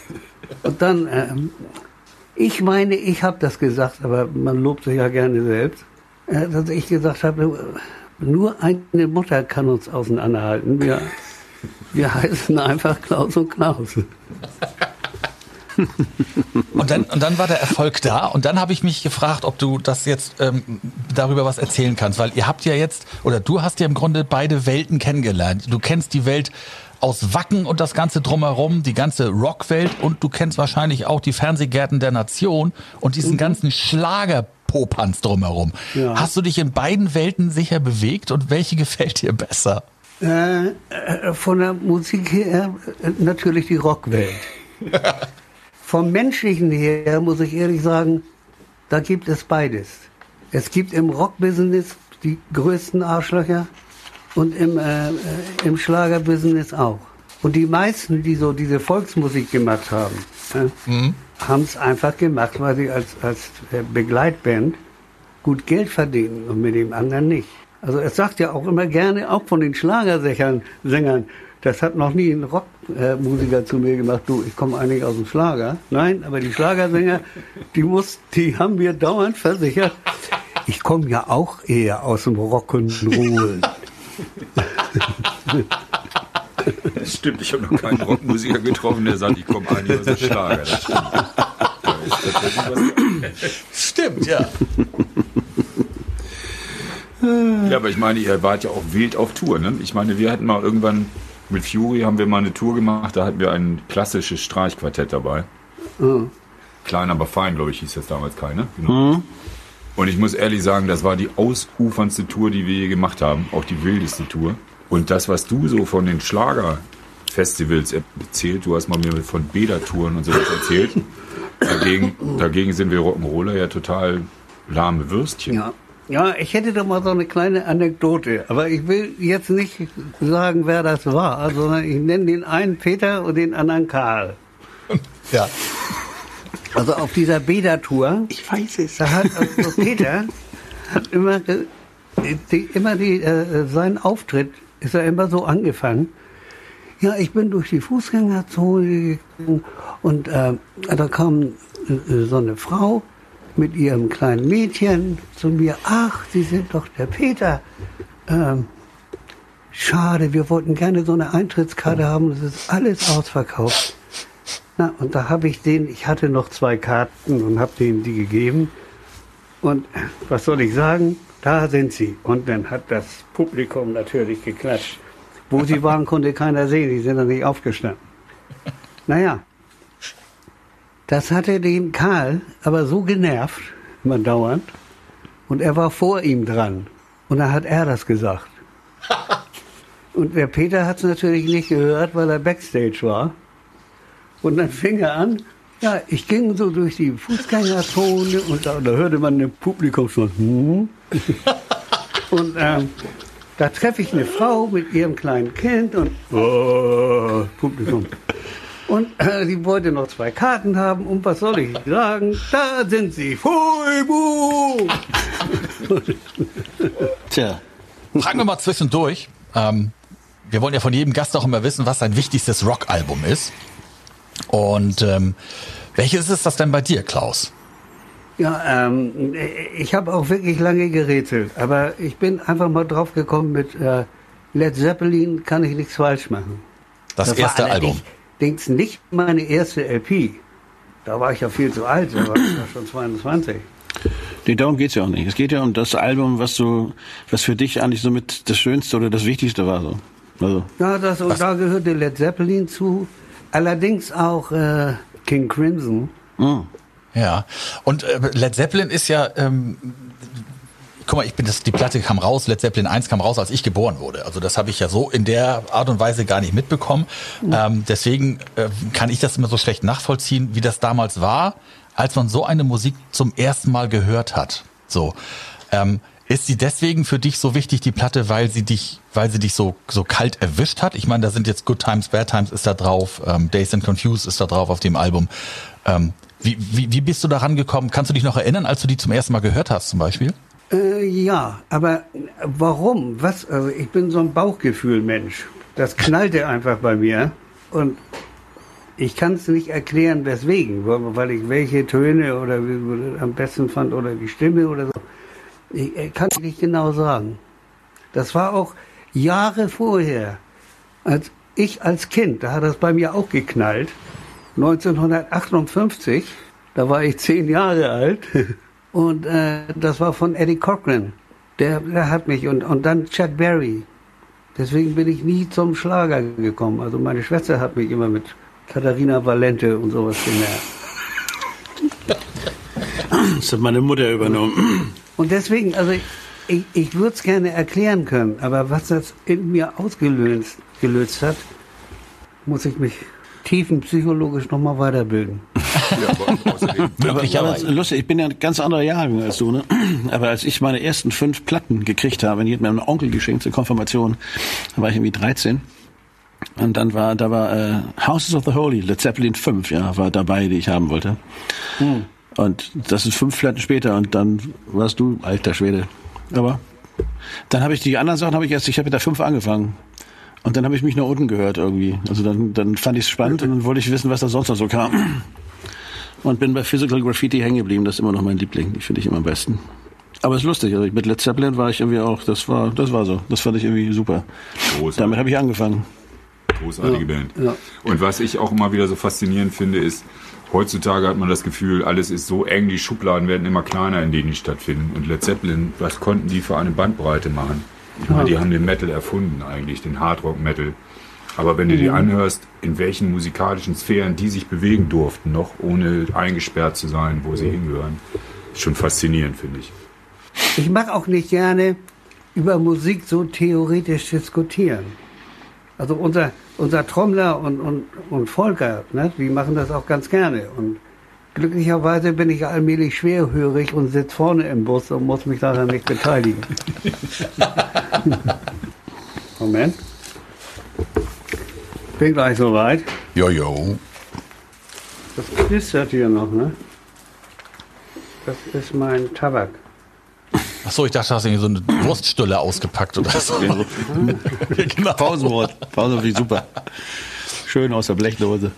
Speaker 1: Und dann, ähm, ich meine, ich habe das gesagt, aber man lobt sich ja gerne selbst, äh, dass ich gesagt habe, nur eine Mutter kann uns auseinanderhalten. Wir, wir heißen einfach Klaus und Klaus.
Speaker 5: Und dann, und dann war der Erfolg da und dann habe ich mich gefragt, ob du das jetzt ähm, darüber was erzählen kannst, weil ihr habt ja jetzt, oder du hast ja im Grunde beide Welten kennengelernt. Du kennst die Welt aus Wacken und das Ganze drumherum, die ganze Rockwelt und du kennst wahrscheinlich auch die Fernsehgärten der Nation und diesen ganzen Schlagerpopanz drumherum.
Speaker 1: Ja.
Speaker 5: Hast du dich in beiden Welten sicher bewegt und welche gefällt dir besser?
Speaker 1: Äh, äh, von der Musik her äh, natürlich die Rockwelt. Vom Menschlichen her muss ich ehrlich sagen, da gibt es beides. Es gibt im Rockbusiness die größten Arschlöcher und im, äh, äh, im Schlagerbusiness auch. Und die meisten, die so diese Volksmusik gemacht haben, äh, haben es einfach gemacht, weil sie als, als äh, Begleitband gut Geld verdienen und mit dem anderen nicht. Also es sagt ja auch immer gerne, auch von den Schlagersängern, Sängern, das hat noch nie ein Rockmusiker zu mir gemacht, du, ich komme eigentlich aus dem Schlager. Nein, aber die Schlagersänger, die, muss, die haben mir dauernd versichert, ich komme ja auch eher aus dem Rock'n'Roll.
Speaker 4: Das stimmt, ich habe noch keinen Rockmusiker getroffen, der sagt, ich komme eigentlich aus dem Schlager. Das stimmt.
Speaker 5: Stimmt, ja.
Speaker 4: Ja, aber ich meine, ihr wart ja auch wild auf Tour. Ne? Ich meine, wir hatten mal irgendwann mit Fury haben wir mal eine Tour gemacht, da hatten wir ein klassisches Streichquartett dabei. Klein, aber fein, glaube ich, hieß das damals keine. Genau. Und ich muss ehrlich sagen, das war die ausuferndste Tour, die wir je gemacht haben, auch die wildeste Tour. Und das, was du so von den Schlagerfestivals erzählt, du hast mal mir von Bädertouren und so was erzählt. Dagegen, dagegen sind wir Rock'n'Roller ja total lahme Würstchen.
Speaker 1: Ja. ja, ich hätte da mal so eine kleine Anekdote, aber ich will jetzt nicht sagen, wer das war, sondern ich nenne den einen Peter und den anderen Karl.
Speaker 5: Ja.
Speaker 1: Also auf dieser Bädertour,
Speaker 2: Ich weiß es.
Speaker 1: da hat also Peter hat immer, die, immer die, äh, sein Auftritt ist er immer so angefangen. Ja, ich bin durch die Fußgängerzone gegangen und äh, da kam äh, so eine Frau mit ihrem kleinen Mädchen zu mir. Ach, Sie sind doch der Peter. Ähm, schade, wir wollten gerne so eine Eintrittskarte haben. Es ist alles ausverkauft. Na, und da habe ich den, ich hatte noch zwei Karten und habe denen die gegeben. Und was soll ich sagen? Da sind sie. Und dann hat das Publikum natürlich geklatscht. Wo sie waren, konnte keiner sehen. Die sind dann nicht aufgestanden. Naja, das hatte den Karl aber so genervt, immer dauernd. Und er war vor ihm dran. Und dann hat er das gesagt. Und der Peter hat es natürlich nicht gehört, weil er Backstage war. Und dann fing er an, ja, ich ging so durch die Fußgängerzone und da, da hörte man im Publikum schon, hm. Und ähm, da treffe ich eine Frau mit ihrem kleinen Kind und oh, Publikum. Und äh, die wollte noch zwei Karten haben. Und was soll ich sagen? Da sind sie. Fuibu!
Speaker 5: Tja. Fragen wir mal zwischendurch. Ähm, wir wollen ja von jedem Gast auch immer wissen, was sein wichtigstes Rockalbum ist. Und ähm, welches ist das denn bei dir, Klaus?
Speaker 1: Ja, ähm, ich habe auch wirklich lange gerätselt, aber ich bin einfach mal drauf gekommen mit äh, Led Zeppelin kann ich nichts falsch machen.
Speaker 5: Das, das erste Album.
Speaker 1: Denkst nicht meine erste LP. Da war ich ja viel zu alt, da war ich ja schon 22.
Speaker 2: Nee, darum geht's ja auch nicht. Es geht ja um das Album, was so, was für dich eigentlich so mit das Schönste oder das Wichtigste war. So.
Speaker 1: Also. Ja, das, und da gehörte Led Zeppelin zu. Allerdings auch äh, King Crimson.
Speaker 5: Mhm. Ja, und äh, Led Zeppelin ist ja, ähm, guck mal, ich bin das, die Platte kam raus, Led Zeppelin 1 kam raus, als ich geboren wurde. Also das habe ich ja so in der Art und Weise gar nicht mitbekommen. Mhm. Ähm, deswegen äh, kann ich das immer so schlecht nachvollziehen, wie das damals war, als man so eine Musik zum ersten Mal gehört hat. So. Ähm, ist sie deswegen für dich so wichtig, die Platte, weil sie dich, weil sie dich so, so kalt erwischt hat? Ich meine, da sind jetzt Good Times, Bad Times ist da drauf, ähm, Days and Confused ist da drauf auf dem Album. Ähm, wie, wie, wie bist du da rangekommen? Kannst du dich noch erinnern, als du die zum ersten Mal gehört hast, zum Beispiel?
Speaker 1: Äh, ja, aber warum? Was? Also ich bin so ein Bauchgefühl-Mensch. Das knallte einfach bei mir und ich kann es nicht erklären, weswegen, weil ich welche Töne oder am besten fand oder die Stimme oder so. Ich, kann nicht genau sagen. Das war auch Jahre vorher, als ich als Kind, da hat das bei mir auch geknallt. 1958, da war ich zehn Jahre alt und äh, das war von Eddie Cochran. Der, der hat mich und, und dann Chuck Berry. Deswegen bin ich nie zum Schlager gekommen. Also meine Schwester hat mich immer mit Katharina Valente und sowas genervt.
Speaker 2: Das hat meine Mutter übernommen.
Speaker 1: Und deswegen, also ich, ich würde es gerne erklären können, aber was das in mir ausgelöst gelöst hat, muss ich mich tiefenpsychologisch nochmal weiterbilden.
Speaker 2: ja, aber, aber lustig, ich bin ja ein ganz anderer Jahrgang als du, ne? Aber als ich meine ersten fünf Platten gekriegt habe, die hat mir ein Onkel geschenkt zur Konfirmation, da war ich irgendwie 13. Und dann war, da war äh, Houses of the Holy, Led Zeppelin 5, ja, war dabei, die ich haben wollte. Hm. Und das ist fünf Platten später und dann warst du alter Schwede. Aber dann habe ich die anderen Sachen habe ich erst, ich habe mit der fünf angefangen. Und dann habe ich mich nach unten gehört irgendwie. Also dann, dann fand ich es spannend und dann wollte ich wissen, was da sonst noch so kam. Und bin bei Physical Graffiti hängen geblieben. Das ist immer noch mein Liebling. Die finde ich immer am besten. Aber es ist lustig. Also mit Led Zeppelin war ich irgendwie auch, das war, das war so. Das fand ich irgendwie super. Großartig. Damit habe ich angefangen.
Speaker 4: Großartige ja. Band. Ja. Und was ich auch immer wieder so faszinierend finde, ist, heutzutage hat man das Gefühl, alles ist so eng, die Schubladen werden immer kleiner, in denen die stattfinden. Und Led Zeppelin, was konnten die für eine Bandbreite machen? Ich meine, die haben den Metal erfunden eigentlich, den Hardrock-Metal. Aber wenn du dir mhm. anhörst, in welchen musikalischen Sphären die sich bewegen durften, noch ohne eingesperrt zu sein, wo sie hingehören, ist schon faszinierend, finde ich.
Speaker 1: Ich mag auch nicht gerne über Musik so theoretisch diskutieren. Also unser, unser Trommler und, und, und Volker, ne, die machen das auch ganz gerne. Und glücklicherweise bin ich allmählich schwerhörig und sitze vorne im Bus und muss mich daran nicht beteiligen. Moment. Bin gleich soweit.
Speaker 5: Jojo.
Speaker 1: Das knistert hier noch, ne? Das ist mein Tabak.
Speaker 5: Ach so, ich dachte, du hast irgendwie so eine Wurststulle ausgepackt oder so.
Speaker 2: genau. Pausenwort. Pausenwort, wie super. Schön aus der Blechdose.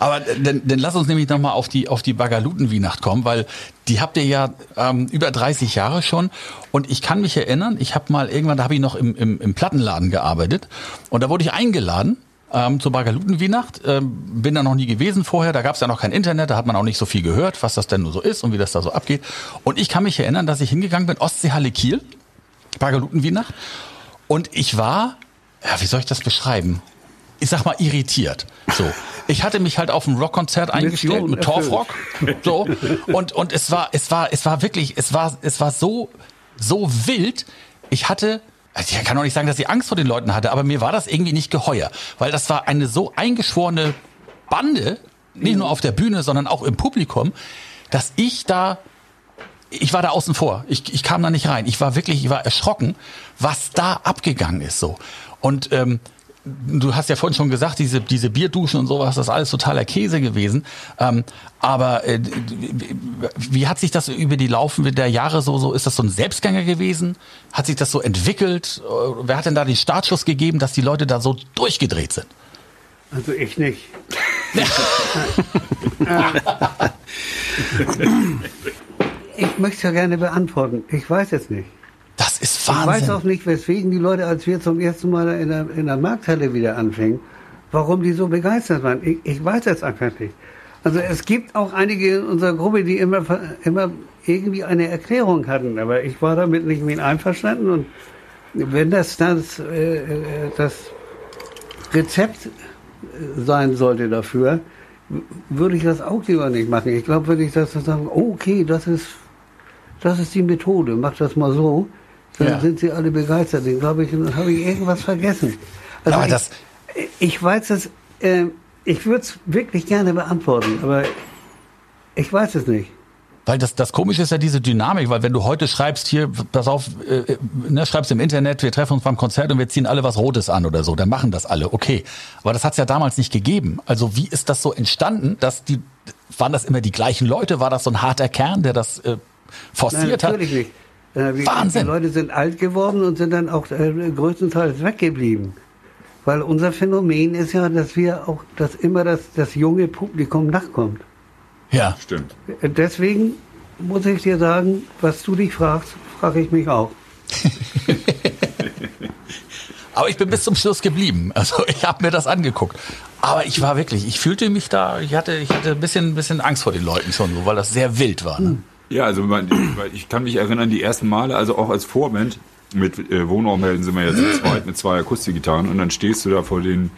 Speaker 5: Aber dann, dann lass uns nämlich nochmal auf die, auf die Bagalutenweihnacht kommen, weil die habt ihr ja ähm, über 30 Jahre schon. Und ich kann mich erinnern, ich habe mal irgendwann, da habe ich noch im, im, im Plattenladen gearbeitet und da wurde ich eingeladen ähm, zur Bagalutenweihnacht. Ähm, bin da noch nie gewesen vorher, da gab es ja noch kein Internet, da hat man auch nicht so viel gehört, was das denn nur so ist und wie das da so abgeht. Und ich kann mich erinnern, dass ich hingegangen bin, Ostseehalle Kiel, Bagalutenweihnacht. Und ich war, ja, wie soll ich das beschreiben? Ich sag mal irritiert. So. Ich hatte mich halt auf ein Rockkonzert eingestellt mit Torfrock. So. Und, und es war, es war, es war wirklich, es war, es war so, so wild. Ich hatte, also ich kann auch nicht sagen, dass ich Angst vor den Leuten hatte, aber mir war das irgendwie nicht geheuer. Weil das war eine so eingeschworene Bande, nicht nur auf der Bühne, sondern auch im Publikum, dass ich da ich war da außen vor. Ich, ich kam da nicht rein. Ich war wirklich, ich war erschrocken, was da abgegangen ist so. Und ähm, du hast ja vorhin schon gesagt, diese, diese Bierduschen und sowas, das ist alles totaler Käse gewesen. Ähm, aber äh, wie hat sich das über die Laufe der Jahre so, so, ist das so ein Selbstgänger gewesen? Hat sich das so entwickelt? Äh, wer hat denn da den Startschuss gegeben, dass die Leute da so durchgedreht sind?
Speaker 1: Also ich nicht. ich möchte es ja gerne beantworten. Ich weiß es nicht.
Speaker 5: Das ist Wahnsinn.
Speaker 1: Ich weiß auch nicht, weswegen die Leute, als wir zum ersten Mal in der, in der Markthalle wieder anfingen, warum die so begeistert waren. Ich, ich weiß es einfach nicht. Also es gibt auch einige in unserer Gruppe, die immer, immer irgendwie eine Erklärung hatten, aber ich war damit nicht mit einverstanden und wenn das das, äh, äh das Rezept sein sollte dafür, würde ich das auch lieber nicht machen. Ich glaube, wenn ich das sagen, okay, das ist, das ist die Methode, mach das mal so, dann ja. sind sie alle begeistert. Ich glaube, ich habe ich irgendwas vergessen. Also aber ich, das ich weiß es, äh, ich würde es wirklich gerne beantworten, aber ich weiß es nicht.
Speaker 5: Weil das, das Komische ist ja diese Dynamik, weil wenn du heute schreibst, hier, pass auf, äh, ne, schreibst im Internet, wir treffen uns beim Konzert und wir ziehen alle was Rotes an oder so, dann machen das alle, okay. Aber das hat es ja damals nicht gegeben. Also wie ist das so entstanden, dass die, waren das immer die gleichen Leute? War das so ein harter Kern, der das äh, forciert
Speaker 1: Nein, natürlich
Speaker 5: hat?
Speaker 1: nicht. Äh, Wahnsinn. Die Leute sind alt geworden und sind dann auch äh, größtenteils weggeblieben. Weil unser Phänomen ist ja, dass wir auch, dass immer das, das junge Publikum nachkommt.
Speaker 5: Ja.
Speaker 4: Stimmt.
Speaker 1: Äh, deswegen muss ich dir sagen, was du dich fragst, frage ich mich auch.
Speaker 5: Aber ich bin bis zum Schluss geblieben. Also ich habe mir das angeguckt. Aber ich war wirklich, ich fühlte mich da, ich hatte, ich hatte ein bisschen, ein bisschen Angst vor den Leuten schon, so, weil das sehr wild war. Ne?
Speaker 4: Ja, also ich kann mich erinnern, die ersten Male, also auch als Vorband, mit äh, Wohnraumhelden sind wir jetzt zu zweit mit zwei Akustikgitarren und dann stehst du da vor den,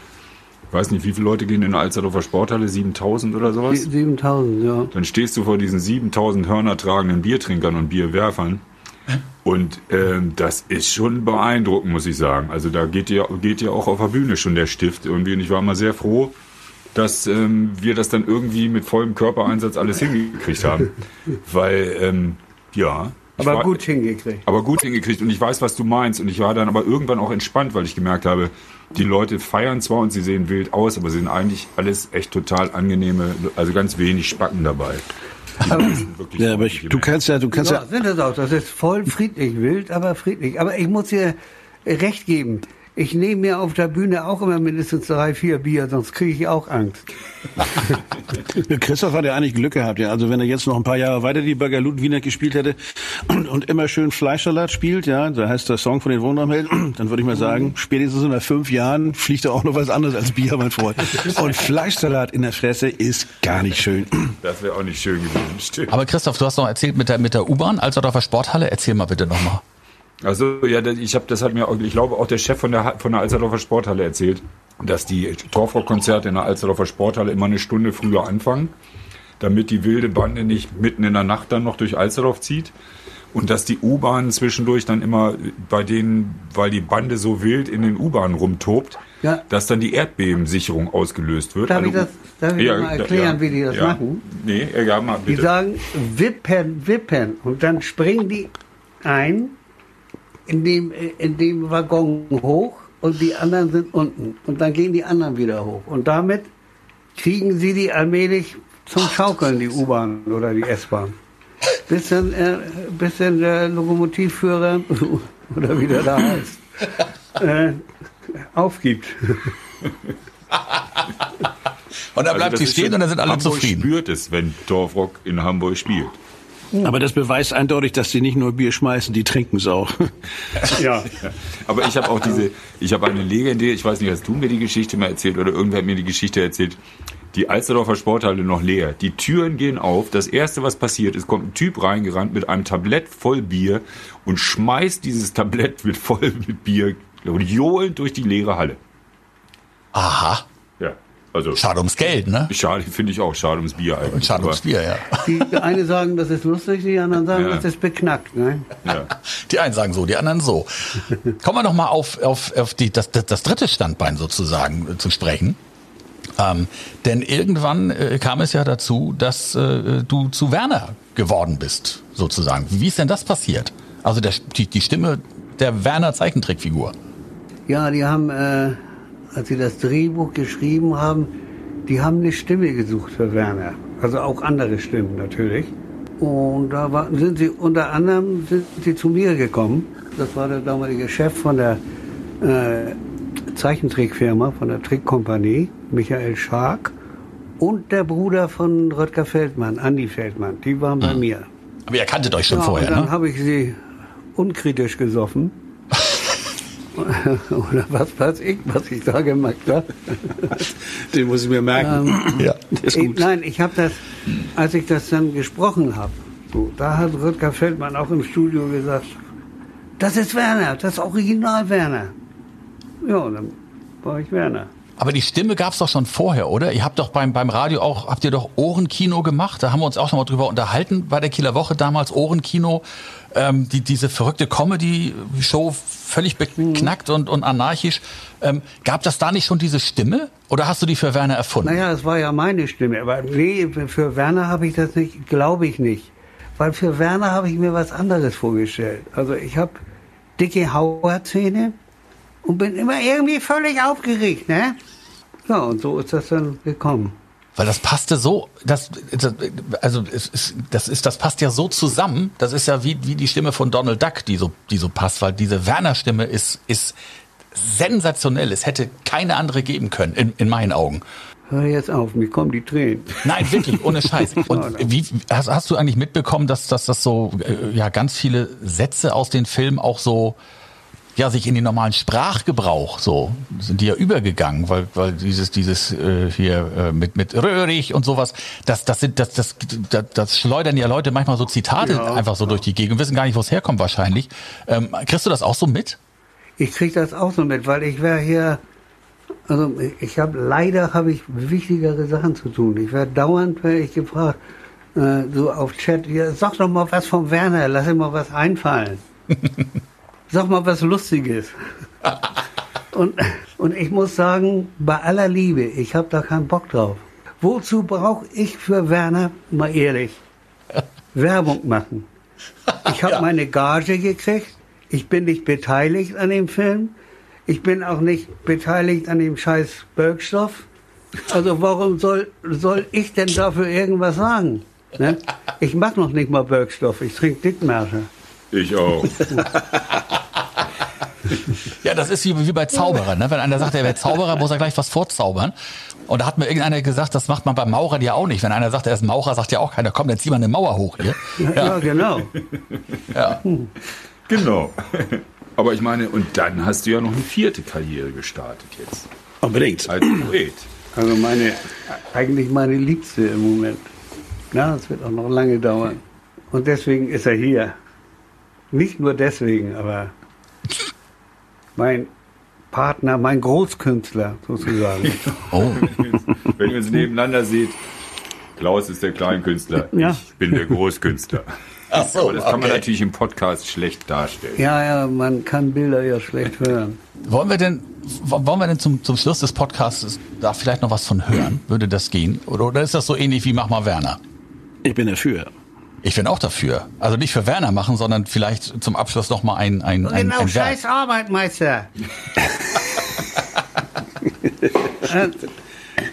Speaker 4: ich weiß nicht, wie viele Leute gehen in der Alsterdorfer Sporthalle, 7000 oder sowas?
Speaker 1: 7000, ja.
Speaker 4: Dann stehst du vor diesen 7000 Hörner tragenden Biertrinkern und Bierwerfern und ähm, das ist schon beeindruckend, muss ich sagen. Also da geht dir, geht dir auch auf der Bühne schon der Stift irgendwie und ich war mal sehr froh, dass ähm, wir das dann irgendwie mit vollem Körpereinsatz alles hingekriegt haben. Weil, ähm, ja.
Speaker 1: Aber war, gut hingekriegt.
Speaker 4: Aber gut hingekriegt. Und ich weiß, was du meinst. Und ich war dann aber irgendwann auch entspannt, weil ich gemerkt habe, die Leute feiern zwar und sie sehen wild aus, aber sie sind eigentlich alles echt total angenehme, also ganz wenig Spacken dabei.
Speaker 2: ja, aber ich, du kannst ja, du kannst ja. ja
Speaker 1: sind das auch. Das ist voll friedlich, wild, aber friedlich. Aber ich muss dir recht geben. Ich nehme mir auf der Bühne auch immer mindestens drei, vier Bier, sonst kriege ich auch Angst.
Speaker 2: Christoph hat ja eigentlich Glück gehabt, ja. Also wenn er jetzt noch ein paar Jahre weiter die Bagalut Wiener gespielt hätte und, und, immer schön Fleischsalat spielt, ja, da heißt der Song von den Wohnraumhelden, dann würde ich mal sagen, spätestens in fünf Jahren fliegt er auch noch was anderes als Bier, mein Freund. Und Fleischsalat in der Fresse ist gar nicht schön.
Speaker 4: Das wäre auch nicht schön gewesen, stimmt.
Speaker 5: Aber Christoph, du hast noch erzählt mit der, mit der U-Bahn, also auf der Sporthalle, erzähl mal bitte nochmal.
Speaker 4: Also ja, ich habe das hat mir, ich glaube auch der Chef von der von der Alsterdorfer Sporthalle erzählt, dass die Torfrock-Konzerte in der Alsterdorfer Sporthalle immer eine Stunde früher anfangen, damit die wilde Bande nicht mitten in der Nacht dann noch durch Alsterdorf zieht und dass die U-Bahn zwischendurch dann immer bei denen, weil die Bande so wild in den U-Bahnen rumtobt, ja. dass dann die Erdbebensicherung ausgelöst wird.
Speaker 1: Darf also, ich das darf ich ja, mal erklären, ja, wie die das machen?
Speaker 4: Nee, ja, mal
Speaker 1: bitte. Die sagen wippen, wippen und dann springen die ein in dem, in dem Waggon hoch und die anderen sind unten. Und dann gehen die anderen wieder hoch. Und damit kriegen sie die allmählich zum Schaukeln, die U-Bahn oder die S-Bahn. bis dann, äh, bis dann der Lokomotivführer, oder wie der da heißt, äh, aufgibt.
Speaker 5: Und dann
Speaker 4: Also
Speaker 5: bleibt
Speaker 4: das
Speaker 5: sie stehen und dann sind alle
Speaker 4: Hamburg
Speaker 5: zufrieden.
Speaker 4: spürt es, wenn Dorfrock in Hamburg spielt.
Speaker 2: Aber das beweist eindeutig, dass die nicht nur Bier schmeißen, die trinken es auch.
Speaker 1: Ja.
Speaker 4: Aber ich habe auch diese, ich habe eine legendäre, ich weiß nicht, hast du mir die Geschichte mal erzählt oder irgendwer hat mir die Geschichte erzählt, die Alsterdorfer Sporthalle noch leer. Die Türen gehen auf. Das erste, was passiert ist, kommt ein Typ reingerannt mit einem Tablett voll Bier und schmeißt dieses Tablett mit voll mit Bier und johlend durch die leere Halle.
Speaker 5: Aha.
Speaker 4: Also
Speaker 5: Schade ums Geld, ne?
Speaker 4: schade, finde ich auch, schade ums Bier eigentlich.
Speaker 5: Schade ums Bier, ja.
Speaker 1: Die eine sagen, das ist lustig, die anderen sagen,
Speaker 4: Ja.
Speaker 1: das ist beknackt. Ne?
Speaker 4: Ja.
Speaker 5: Die einen sagen so, die anderen so. Kommen wir noch mal auf, auf, auf die, das, das, das dritte Standbein sozusagen äh, zu sprechen. Ähm, denn irgendwann äh, kam es ja dazu, dass äh, du zu Werner geworden bist, sozusagen. Wie ist denn das passiert? Also der, die, die Stimme der Werner Zeichentrickfigur.
Speaker 1: Ja, die haben, äh, als sie das Drehbuch geschrieben haben, die haben eine Stimme gesucht für Werner. Also auch andere Stimmen natürlich. Und da war, sind sie unter anderem sind sie zu mir gekommen. Das war der damalige Chef von der äh, Zeichentrickfirma, von der Trickkompanie, Michael Schark. Und der Bruder von Röttger Feldmann, Andi Feldmann. Die waren bei mir.
Speaker 5: Aber ihr kanntet euch schon
Speaker 1: Ja,
Speaker 5: vorher,
Speaker 1: und dann
Speaker 5: ne?
Speaker 1: habe ich sie unkritisch gesoffen. Oder was weiß ich, was ich da gemacht habe.
Speaker 2: Den muss ich mir merken.
Speaker 5: Ja.
Speaker 2: ist
Speaker 1: Ich,
Speaker 2: gut.
Speaker 1: nein, ich habe das, als ich das dann gesprochen habe, so, da hat Rüdger Feldmann auch im Studio gesagt, das ist Werner, das ist Original Werner. Ja, dann war ich Werner.
Speaker 5: Aber die Stimme gab's doch schon vorher, oder? Ihr habt doch beim, beim Radio auch, habt ihr doch Ohrenkino gemacht? Da haben wir uns auch schon mal drüber unterhalten bei der Kieler Woche damals, Ohrenkino. Ähm, die, diese verrückte Comedy-Show, völlig beknackt und, und anarchisch. Ähm, gab das da nicht schon diese Stimme? Oder hast du die für Werner erfunden?
Speaker 1: Naja, das war ja meine Stimme, aber nee, für Werner habe ich das nicht, glaube ich nicht. Weil für Werner habe ich mir was anderes vorgestellt. Also ich habe dicke Hauerzähne und bin immer irgendwie völlig aufgeregt, ne? Ja, und so ist das dann gekommen.
Speaker 5: Weil das passte so, das, das also es ist, das ist, das passt ja so zusammen. Das ist ja wie, wie die Stimme von Donald Duck, die so, die so passt, weil diese Werner-Stimme ist, ist sensationell. Es hätte keine andere geben können, in, in meinen Augen.
Speaker 1: Hör jetzt auf, mir kommen die Tränen.
Speaker 5: Nein, wirklich, ohne Scheiß. Und wie, hast, hast du eigentlich mitbekommen, dass, dass das so, äh, ja, ganz viele Sätze aus den Filmen auch so, ja, sich in den normalen Sprachgebrauch so, sind die ja übergegangen, weil, weil dieses, dieses, äh, hier, äh, mit, mit Röhrig und sowas, das, das sind, das, das, das, das schleudern ja Leute manchmal so Zitate
Speaker 1: Ja,
Speaker 5: einfach so durch die Gegend und wissen gar nicht, wo es herkommt wahrscheinlich. Ähm, kriegst du das auch so mit?
Speaker 1: Ich krieg das auch so mit, weil ich wäre hier, also ich habe leider habe ich wichtigere Sachen zu tun. Ich werde dauernd werde ich gefragt, äh, so auf Chat, ja, sag doch mal was von Werner, lass ihm mal was einfallen. sag mal was Lustiges. und, und ich muss sagen, bei aller Liebe, ich habe da keinen Bock drauf. Wozu brauche ich für Werner, mal ehrlich, Werbung machen? Ich habe meine Gage gekriegt. Ich bin nicht beteiligt an dem Film. Ich bin auch nicht beteiligt an dem scheiß Bergstoff. Also warum soll, soll ich denn dafür irgendwas sagen? Ne? Ich mach noch nicht mal Bergstoff. Ich trinke Dickmärsche.
Speaker 4: Ich auch.
Speaker 5: Ja, das ist wie, wie bei Zauberern. Ne? Wenn einer sagt, er wäre Zauberer, muss er gleich was vorzaubern. Und da hat mir irgendeiner gesagt, das macht man beim Maurer ja auch nicht. Wenn einer sagt, er ist Maurer, sagt ja auch keiner, komm, dann zieh mal eine Mauer hoch hier.
Speaker 1: Ja, genau.
Speaker 5: Ja.
Speaker 4: Genau. Aber ich meine, und dann hast du ja noch eine vierte Karriere gestartet jetzt.
Speaker 2: Unbedingt.
Speaker 4: Als Poet.
Speaker 1: Also meine, eigentlich meine Liebste im Moment. Na, es wird auch noch lange dauern. Und deswegen ist er hier. Nicht nur deswegen, aber mein Partner, mein Großkünstler sozusagen.
Speaker 5: Oh.
Speaker 4: Wenn ihr uns nebeneinander seht, Klaus ist der Kleinkünstler,
Speaker 1: Ja.
Speaker 4: ich bin der Großkünstler.
Speaker 5: Ach so,
Speaker 4: Aber das kann man
Speaker 5: okay.
Speaker 4: natürlich im Podcast schlecht darstellen.
Speaker 1: Ja, ja, man kann Bilder ja schlecht hören.
Speaker 5: Wollen wir denn, wollen wir denn zum, zum Schluss des Podcasts da vielleicht noch was von hören? Würde das gehen? Oder, oder ist das so ähnlich wie Mach mal Werner?
Speaker 2: Ich bin dafür.
Speaker 5: Ich bin auch dafür. Also nicht für Werner machen, sondern vielleicht zum Abschluss noch mal ein, ein, ein,
Speaker 1: Genau,
Speaker 5: ein Werk.
Speaker 1: scheiß Arbeit, Meister.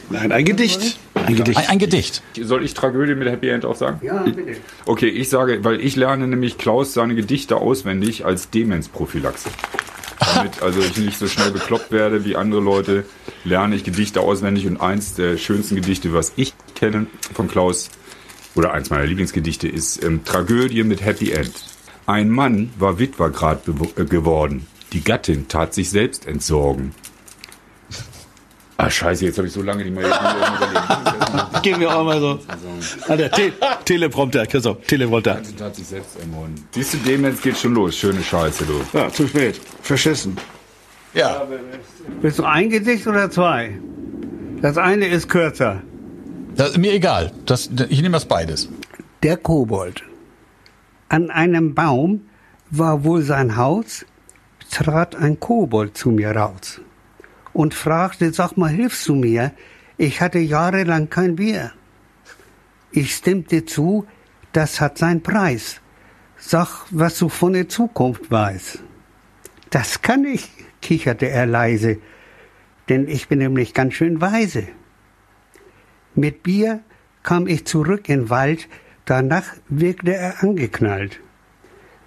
Speaker 2: Nein, ein Gedicht. Ein Gedicht.
Speaker 5: Ein, ein Gedicht.
Speaker 4: Soll ich Tragödie mit Happy End auch sagen?
Speaker 1: Ja, bitte.
Speaker 4: Okay, ich sage, weil ich lerne nämlich Klaus seine Gedichte auswendig als Demenzprophylaxe. Damit also ich nicht so schnell bekloppt werde wie andere Leute, lerne ich Gedichte auswendig und eins der schönsten Gedichte, was ich kenne von Klaus, oder eins meiner Lieblingsgedichte ist ähm, Tragödie mit Happy End. Ein Mann war Witwer grad äh, geworden. Die Gattin tat sich selbst entsorgen. Ah, scheiße, jetzt habe ich so lange nicht mehr überlegt.
Speaker 2: Gehen wir auch mal so. Alter, Te Teleprompter, Christoph, Teleprompter.
Speaker 4: Gattin tat sich selbst ermorden. Siehst du, Demenz geht schon los. Schöne Scheiße, du.
Speaker 2: Ja, zu spät. Verschissen.
Speaker 5: Ja.
Speaker 1: Willst du ein Gedicht oder zwei? Das eine ist kürzer.
Speaker 5: Das mir egal. Das, ich nehme das beides.
Speaker 1: Der Kobold. An einem Baum war wohl sein Haus, trat ein Kobold zu mir raus und fragte, sag mal, hilfst du mir? Ich hatte jahrelang kein Bier. Ich stimmte zu, das hat seinen Preis. Sag, was du von der Zukunft weißt. Das kann ich, kicherte er leise, denn ich bin nämlich ganz schön weise. Mit Bier kam ich zurück in den Wald, danach wirkte er angeknallt,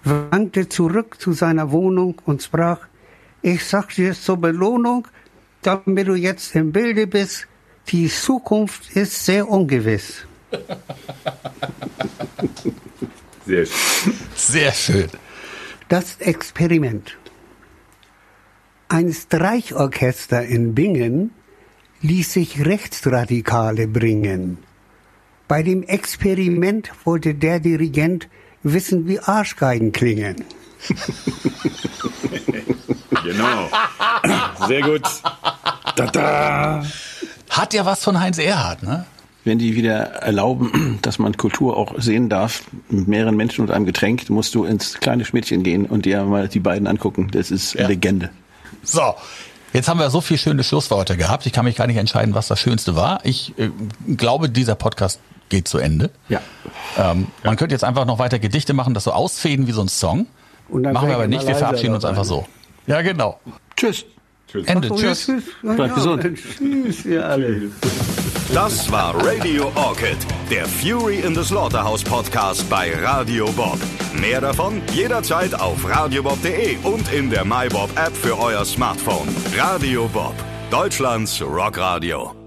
Speaker 1: wankte zurück zu seiner Wohnung und sprach, ich sag dir zur Belohnung, damit du jetzt im Bilde bist, die Zukunft ist sehr ungewiss.
Speaker 4: Sehr schön.
Speaker 5: Sehr schön.
Speaker 1: Das Experiment. Ein Streichorchester in Bingen ließ sich Rechtsradikale bringen. Bei dem Experiment wollte der Dirigent wissen, wie Arschgeigen klingen.
Speaker 4: Genau.
Speaker 2: Sehr gut. Da, da.
Speaker 5: Hat ja was von Heinz Erhardt, ne?
Speaker 2: Wenn die wieder erlauben, dass man Kultur auch sehen darf, mit mehreren Menschen und einem Getränk, musst du ins kleine Schmiedchen gehen und dir mal die beiden angucken. Das ist
Speaker 5: Ja.
Speaker 2: Legende.
Speaker 5: So. Jetzt haben wir so viele schöne Schlussworte gehabt. Ich kann mich gar nicht entscheiden, was das Schönste war. Ich äh, glaube, dieser Podcast geht zu Ende.
Speaker 2: Ja.
Speaker 5: Ähm, Man könnte jetzt einfach noch weiter Gedichte machen, das so ausfäden wie so ein Song.
Speaker 1: Und dann
Speaker 5: Machen wir aber nicht. Wir verabschieden uns einfach so. Ja, genau.
Speaker 2: Tschüss.
Speaker 5: Ende. Tschüss.
Speaker 1: ja, Ja,
Speaker 2: Bleib
Speaker 1: ja,
Speaker 2: gesund.
Speaker 1: Tschüss, ihr alle.
Speaker 3: Das war Radio Orchid, der Fury in the Slaughterhouse Podcast bei Radio Bob. Mehr davon jederzeit auf radiobob.de und in der MyBob App für euer Smartphone. Radio Bob, Deutschlands Rockradio.